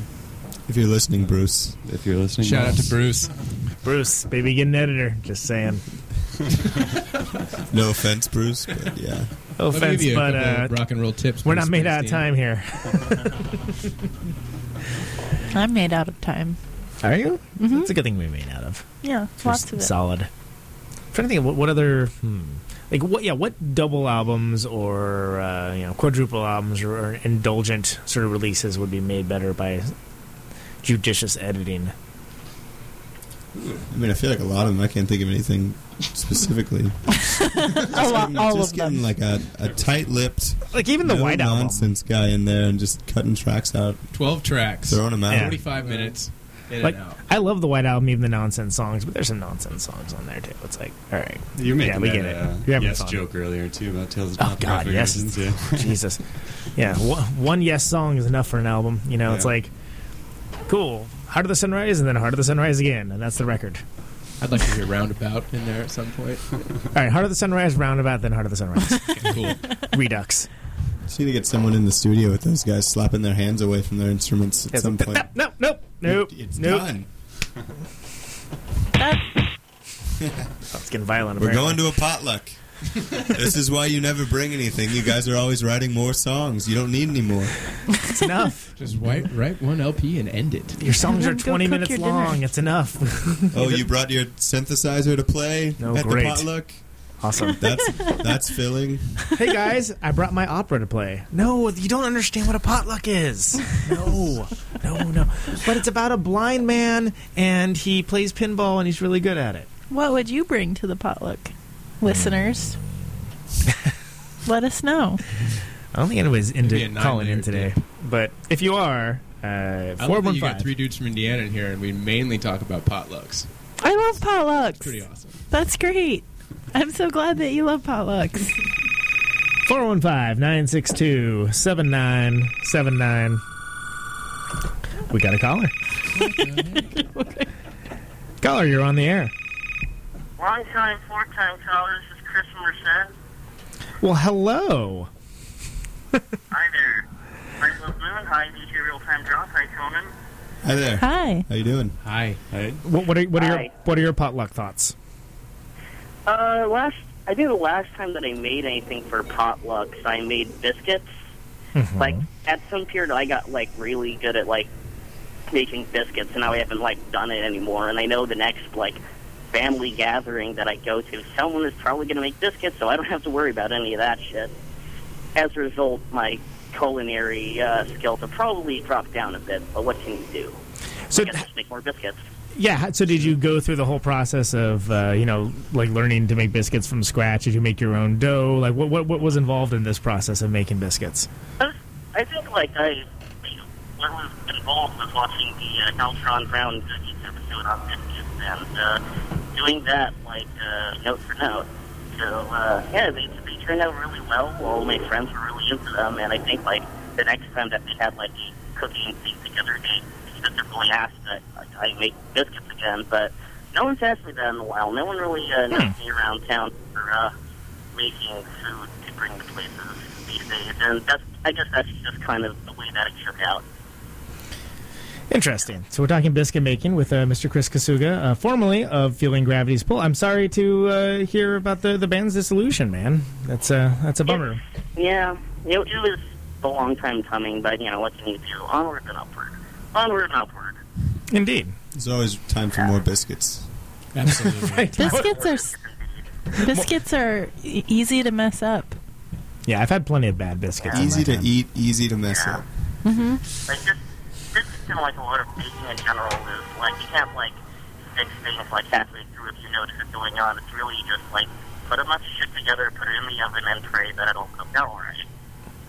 If you're listening, Bruce, If you're listening, Shout out to Bruce. Bruce, baby, get an editor. Just saying. no offense, Bruce, but yeah. No I'll offense, but uh, rock and roll tips. we're not made out of time here. I'm made out of time. Are you? It's a good thing we made out of. Yeah, lots of it. Solid. trying to think of what, what other hmm, like what yeah what double albums or uh, you know quadruple albums or, or indulgent sort of releases would be made better by judicious editing. I mean, I feel like a lot of them. I can't think of anything specifically. A lot, all just of getting them. like a, a tight-lipped, like even the no White Album. nonsense guy in there and just cutting tracks out, Twelve tracks, throwing them out. Yeah. forty-five minutes. In Like and out. I love the White Album, even the nonsense songs, but there's some nonsense songs on there too. It's like, all right, You're making yeah, we that, get it. Uh, You're yes fun. joke earlier too about Tales of Oh Pop God, Rock yes, Records, Yeah. Jesus, yeah. One, one yes song is enough for an album. You know, it's like, cool. Heart of the Sunrise, and then Heart of the Sunrise again, and that's the record. I'd like to hear Roundabout in there at some point. All right, Heart of the Sunrise, Roundabout, then Heart of the Sunrise, cool. Redux. Just need to get someone in the studio with those guys slapping their hands away from their instruments at It's some like, point. Nope, nope, nope, It's nope. done. It's getting violent. We're apparently. going to a potluck. This is why you never bring anything. You guys are always writing more songs. You don't need any more. It's enough. Just write, write one LP and end it. Your songs are 20 minutes your dinner. long. It's enough. Oh, you brought your synthesizer to play No, at great. the potluck? awesome. That's that's filling. hey guys, I brought my opera to play. No, you don't understand what a potluck is. No, no, no. But it's about a blind man, and he plays pinball, and he's really good at it. What would you bring to the potluck, listeners? Let us know. I don't think anybody's into calling in today, dip. but if you are, uh, I love that you got three dudes from Indiana in here, and we mainly talk about potlucks. I love potlucks. Pretty awesome. That's great. I'm so glad that you love potlucks. 415 962 7979. We got a caller. caller, you're on the air. Long time, four time caller. This is Chris Merced. Well, hello. Hi there. Hi, Love Moon. Hi, DJ Real Time Drop. Hi, Conan. Hi there. Hi. How you doing? Hi. Hey. What, what are what are your what are your potluck thoughts? Uh, last I think the last time that I made anything for potlucks, I made biscuits. Mm-hmm. Like at some period, I got like really good at like making biscuits, and now I haven't like done it anymore. And I know the next like family gathering that I go to, someone is probably going to make biscuits, so I don't have to worry about any of that shit. As a result, my culinary uh, skills have probably dropped down a bit. But what can you do? So I guess just make more biscuits. Yeah. So did you go through the whole process of uh, you know like learning to make biscuits from scratch? Did you make your own dough? Like what what, what was involved in this process of making biscuits? I think like I what was involved was watching the uh, Alton Brown Good Eats episode on biscuits and uh, doing that like uh, note for note. So uh, yeah, they, they turned out really well. All my friends were really into them, and I think like the next time that they had like cooking thing together, they specifically asked that like, I make biscuits again. But no one's asked me that in a while. No one really uh, knows me around town for uh, making food to bring to places these days, and that's I guess that's just kind of the way that it shook out. Interesting. So we're talking biscuit making with uh, Mr. Chris Kasuga, uh, formerly of Feeling Gravity's Pull. I'm sorry to uh, hear about the, the band's dissolution, man. That's uh, that's a bummer. Yeah, it, it was a long time coming, but you know what can you do? Onward and upward, onward and upward. Indeed. There's always time for more biscuits. Absolutely. Biscuits are biscuits are e- easy to mess up. Yeah, I've had plenty of bad biscuits. in Easy to time. eat, easy to mess up. Mm-hmm. Like just, just kind of like a lot of baking in general is like you can't like fix things like halfway through if you notice it going on. It's really just like put a bunch of shit together, put it in the oven, and pray that it'll cook out alright.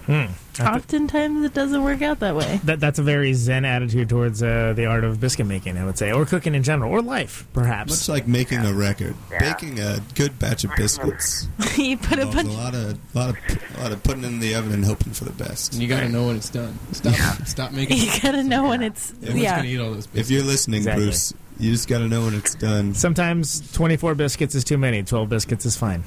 Hmm. Oftentimes, it doesn't work out that way. That, that's a very zen attitude towards uh, the art of biscuit making, I would say, or cooking in general, or life, perhaps. Much like making a record, baking a good batch of biscuits. you put a bunch. a lot of, lot of, lot of putting it in the oven and hoping for the best. And you got to know when it's done. Stop, stop making. You gotta know when it's Everyone's yeah. gonna eat all those. Biscuits. If you're listening, Exactly. Bruce, you just got to know when it's done. Sometimes 24 biscuits is too many. 12 biscuits is fine.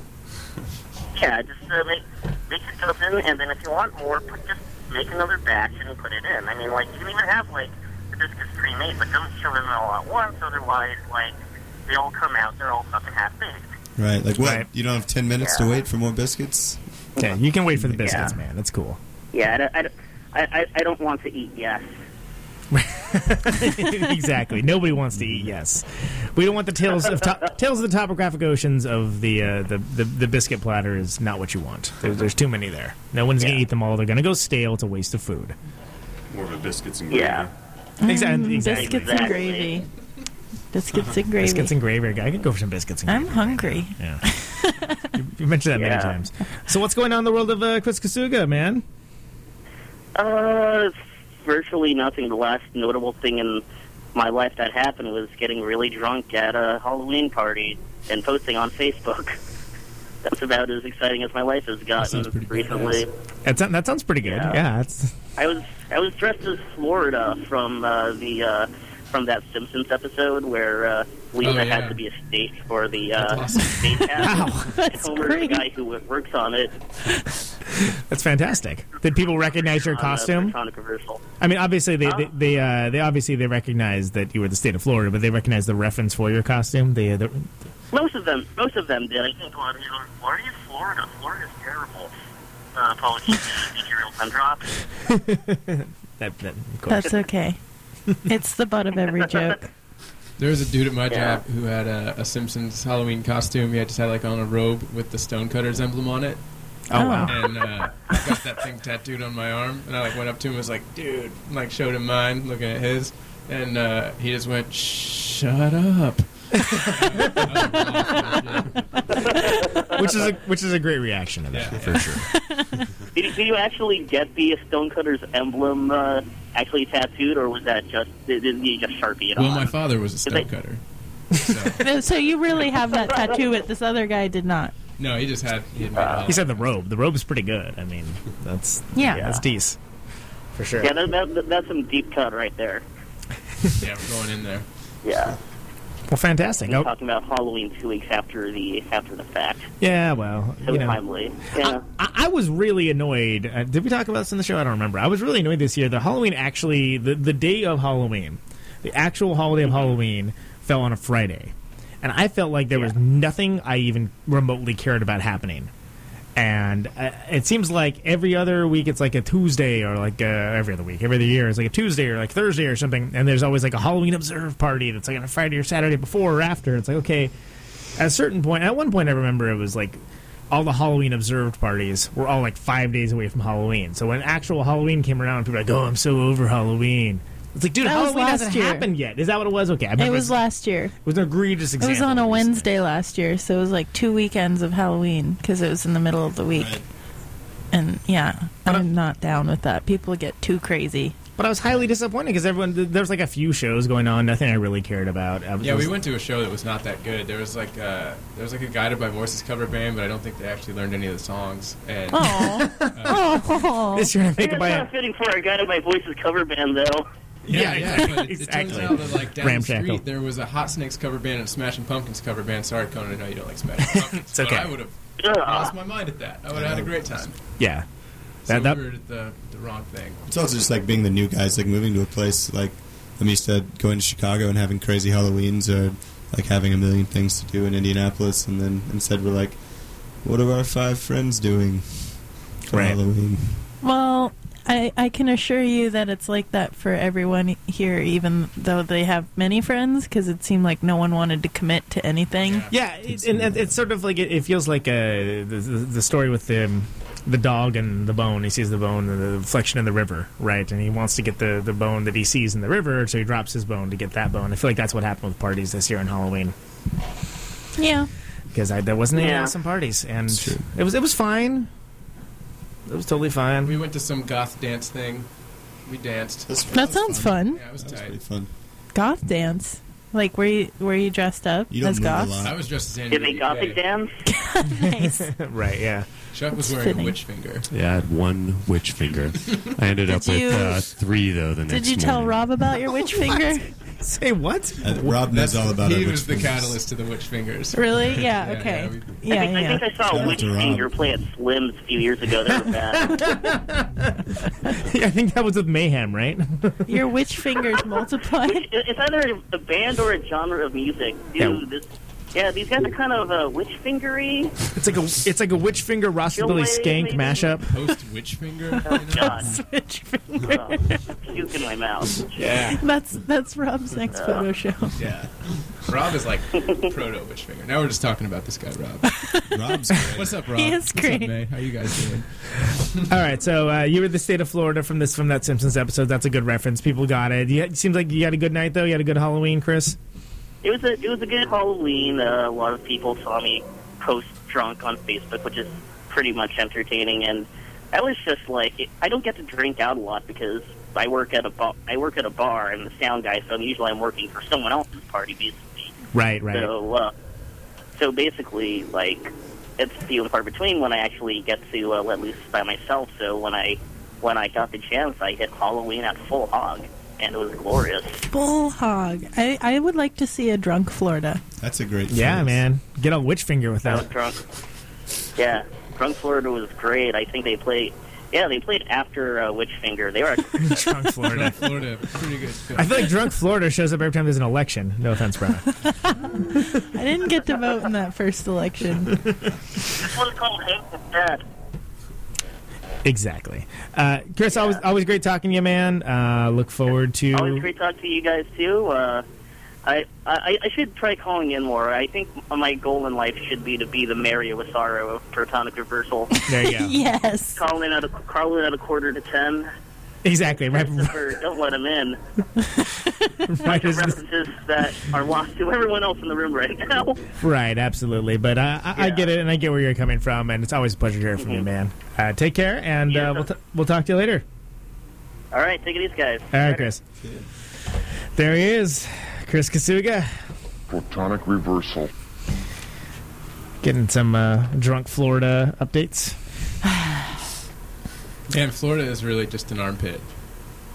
Yeah, just uh, make make your dozen, and then if you want more, put, just make another batch and put it in. I mean, like you can even have like the biscuits pre-made, but don't shove them all at once. Otherwise, like they all come out, they're all fucking half baked. Right, like what? Right. You don't have 10 minutes to wait for more biscuits? Okay, you can wait for the biscuits, Yeah. man. That's cool. Yeah, I, I, I, I, I don't want to eat yes. exactly. Nobody wants to eat yes. We don't want the tales of to- tales of the topographic oceans of the uh, the, the the biscuit platter is not what you want. There, there's too many there. No one's gonna eat them all. They're gonna go stale. It's a waste of food. More of a biscuits and gravy. Yeah. Exactly. Mm, exactly. Biscuits and gravy. Biscuits and gravy. Biscuits and gravy. I could go for some biscuits and gravy. I'm hungry. Yeah. you, you mentioned that many times. So what's going on in the world of uh, Chris Kasuga, man? Uh, virtually nothing. The last notable thing in my life that happened was getting really drunk at a Halloween party and posting on Facebook. That's about as exciting as my life has gotten recently. That, sound- that sounds pretty good. Yeah. Yeah. I was I was dressed as Florida from uh, the uh, from that Simpsons episode where uh, Lisa Oh, yeah. had to be a state for the uh, awesome. state cast. That's and great. the guy who works on it. that's fantastic. Did people recognize your uh, costume? Electronic. I mean, obviously they Huh? they they, uh, they obviously they recognize that you were the state of Florida, but they recognize the reference for your costume. They, uh, the, Most of them, most of them did. I think, a well, you know, why are you Florida? Florida's terrible. Uh, apologies to the time drop. that, that of course. That's okay. it's the butt of every joke. There was a dude at my Yeah. job who had a, a Simpsons Halloween costume. He had just had like on a robe with the Stonecutters emblem on it. Oh, wow. And uh, I got that thing tattooed on my arm, and I like went up to him and was like, "Dude," and, like showed him mine, looking at his, and uh, he just went, "Shut up." which is a which is a great reaction to that Yeah. for sure. Did, you- did you actually get the Stonecutters emblem uh, actually tattooed, or was that just did, did you just sharpie it Well, on? my father was a Is it- stonecutter. No, so you really have that tattoo, but this other guy did not. No, he just had he had made uh, it all. He said the robe. The robe's pretty good. I mean, that's Yeah. that's decent for sure. yeah, that, that, that's some deep cut right there. Yeah, we're going in there. Yeah, Well, fantastic. We're Oh, talking about Halloween two weeks after the after the fact. yeah, well, So you know. timely. Yeah. I, I was really annoyed. Uh, did we talk about this in the show? I don't remember. I was really annoyed this year. The Halloween actually, the, the day of Halloween, the actual holiday of Halloween fell on a Friday. And I felt like there was nothing I even remotely cared about happening. And uh, it seems like every other week it's like a Tuesday or like uh, every other week, every other year it's like a Tuesday or like Thursday or something. And there's always like a Halloween observe party that's like on a Friday or Saturday before or after. It's like, okay, at a certain point, at one point I remember it was like all the Halloween observed parties were all like five days away from Halloween. So when actual Halloween came around, people were like, "Oh, I'm so over Halloween." It's like, dude, That was Halloween last hasn't year. happened yet. Is that what it was? Okay, I It was last year. It was an egregious It was on a Wednesday last year, so it was like two weekends of Halloween because it was in the middle of the week. And yeah, I'm not down with that. People get too crazy. But I was highly disappointed because everyone there was like a few shows going on, nothing I really cared about. Was- Yeah, we went to a show that was not that good. There was like uh, there was like a Guided by Voices cover band, but I don't think they actually learned any of the songs. And Oh, This year I make It's it by not fitting for a Guided by Voices cover band, though. Yeah, yeah. but it, it turns out that like down Ramshackle. the street there was a Hot Snakes cover band and a Smashing Pumpkins cover band. Sorry, Conan, I know you don't like Smashing Pumpkins. It's okay. But I would have lost my mind at that. I would have had a great time. yeah. So That- that- we were the, the wrong thing. It's also just like being the new guys, like moving to a place like I'm used to going to Chicago and having crazy Halloweens or like having a million things to do in Indianapolis, and then instead we're like, what are our five friends doing for Right. Halloween? Well, I, I can assure you that it's like that for everyone here, even though they have many friends, because it seemed like no one wanted to commit to anything. Yeah, it, and it- it's sort of like it, it feels like uh, the, the the story with the the dog and the bone. He sees the bone and the reflection in the river, right? And he wants to get the the bone that he sees in the river, so he drops his bone to get that bone. I feel like that's what happened with parties this year on Halloween Yeah. because I, there wasn't any Yeah. awesome parties, and it was it was fine. It was totally fine. We went to some goth dance thing. We danced. That sounds fun. Yeah, it was That was tight. pretty fun. Goth dance. Like, were you, were you dressed up You don't as move a goth? lot. I was dressed as Andy Did they gothic dance? nice. right? Yeah. Chuck was It's wearing fitting. a witch finger. Yeah, I had one witch finger. I ended up Did with you- uh, three though. The next Did you tell morning. Rob about your witch finger? Say what? Uh, Rob knows all about He our was the fingers. catalyst to the witch fingers. Really? Yeah. Yeah, okay. yeah, Yeah. I, think, I think I saw Shout a witch finger play at Slim's a few years ago. They were bad. I think that was with Mayhem, right? Your witch fingers multiplied. It- it's either a band or a genre of music. Dude, Yeah. this Yeah, these guys are kind of uh, witch fingery. It's like a it's like a witch finger rockabilly skank mashup. Post witch finger. Oh God, Switch finger. puke in my mouth. Yeah. That's that's Rob's next Uh, photo show. Yeah. Rob is like proto witch finger. Now we're just talking about this guy, Rob. Rob's great. What's up, Rob? He is What's great. up, May? How you guys doing? All right, so uh, you were the state of Florida from this from that Simpsons episode. That's a good reference. People got it. You, it seems like you had a good night though. You had a good Halloween, Chris. It was a it was a good Halloween. Uh, a lot of people saw me post drunk on Facebook, which is pretty much entertaining. And I was just like, I don't get to drink out a lot because I work at a bar. I work at a bar. I'm the sound guy, so usually I'm working for someone else's party, basically. Right, right. So, uh, so basically, like, it's few and far between when I actually get to uh, let loose by myself. So when I when I got the chance, I hit Halloween at full hog, and it was glorious. Bull hog. I, I would like to see a drunk Florida. That's a great. Yeah, phrase. man. Get on witch finger with that. drunk. Yeah, drunk Florida was great. I think they played. Yeah, they played after uh, Witchfinger. They were. Drunk Florida. Florida, pretty good. I feel like drunk Florida shows up every time there's an election. No offense, Brian. I didn't get to vote in that first election. this one's called Hank the Dead. exactly. Uh, Chris, always always great talking to you, man. Uh, look forward to. Always great talking to you guys too. Uh, I, I I should try calling in more. I think my goal in life should be to be the Mario Wasaro of Protonic Reversal. There you go. yes. calling in at a calling in at a quarter to ten. Exactly. Right. Christopher, don't let him in. Right, as- References that are lost to everyone else in the room right now. Right, absolutely. But uh, I, I get it, and I get where you're coming from, and it's always a pleasure to hear from you, man. Uh, take care, and uh, we'll, t- we'll talk to you later. All right, take it easy, guys. All right, Chris. There he is, Chris Kasuga, Protonic Reversal. getting some uh, drunk Florida updates. And Florida is really just an armpit.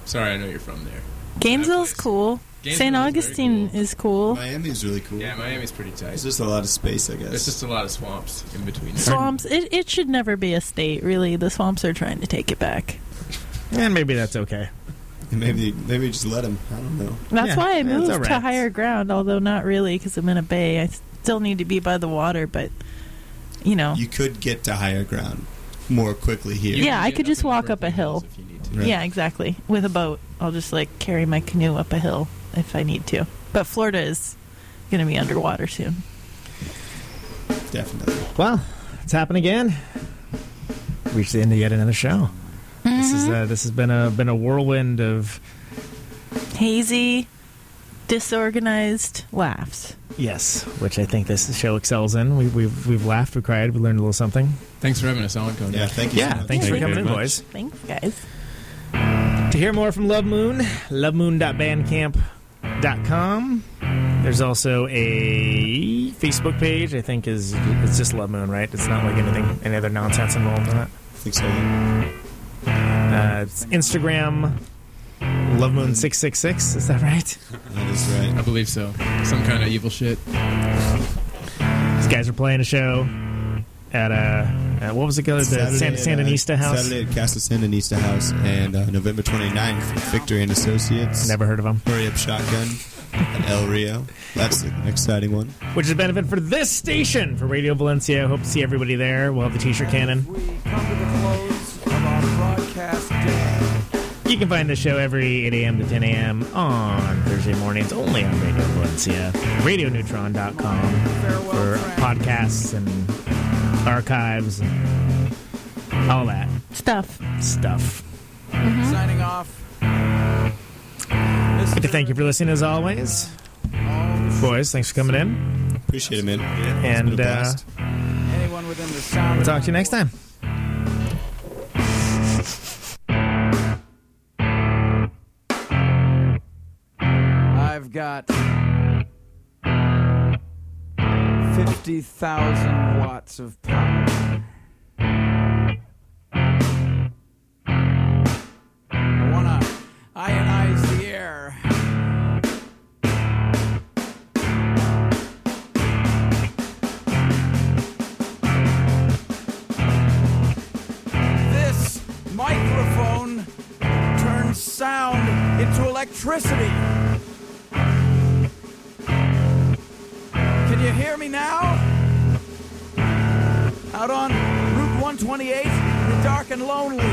Sorry, I know you're from there. Gainesville's cool. Gainesville St. is very Augustine is cool. Miami's really cool. Yeah, Miami's pretty tight. It's just a lot of space, I guess. It's just a lot of swamps in between. there. Swamps. It, it should never be a state, really. The swamps are trying to take it back. And maybe that's okay. Maybe maybe just let them. I don't know. That's Yeah, why I moved all to higher ground, although not really because I'm in a bay. I still need to be by the water, but, you know. You could get to higher ground more quickly here. yeah, I could just walk up a hill. Right. Yeah, exactly. With a boat. I'll just, like, carry my canoe up a hill if I need to. But Florida is going to be underwater soon. Definitely. Well, it's happened again. Reached the end of yet another show. This is uh, this has been a been a whirlwind of Hazy, disorganized laughs. yes, which I think this show excels in. We, we've we've laughed, we cried, we learned a little something. Thanks for having us on, Cody. Yeah, thank you. Yeah, so much. thanks for coming in, very boys. Thanks, guys. To hear more from Love Moon, lovemoon.bandcamp.com. There's also a Facebook page. I think is it's just Love Moon, right? It's not like anything any other nonsense involved in it. I think so. yeah. Uh, it's Instagram, Love Moon six six six. Is that right? That is right. I believe so. Some kind of evil shit. These guys are playing a show at uh, what was it called? The San, Saturday at, uh, House. Saturday at Casa Sandinista House, and uh, November 29th, Victory and Associates. Never heard of them. Hurry Up Shotgun at El Rio. That's an exciting one. Which is a benefit for this station for Radio Valencia. Hope to see everybody there. We'll have the T-shirt cannon. You can find the show every 8 a.m. to 10 a.m. on Thursday mornings only on Radio Valencia. RadioNeutron.com for podcasts and archives and all that Stuff. stuff. Signing off. I'd like to thank you for listening as always. Boys, thanks for coming in. Appreciate it, man. And It's been a uh. Anyone within the sound we'll talk to you next time. Got 50,000 watts of power. I want to ionize the air. This microphone turns sound into electricity. Can you hear me now? Out on Route 128, in the dark and lonely.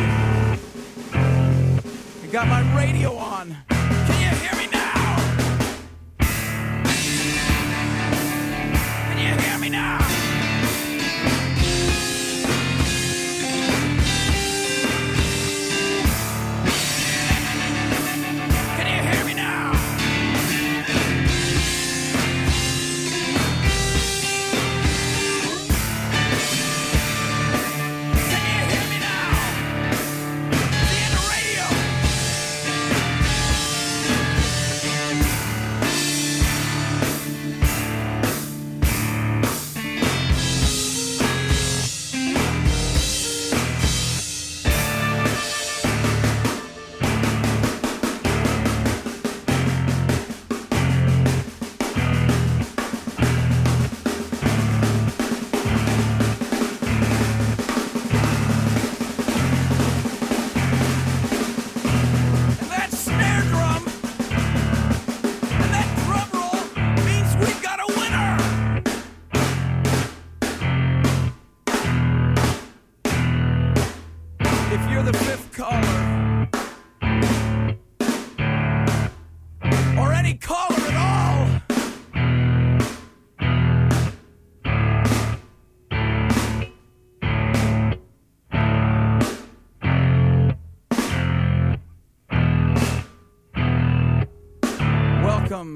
I got my radio on. Can you hear me now? Can you hear me now?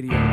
Radio.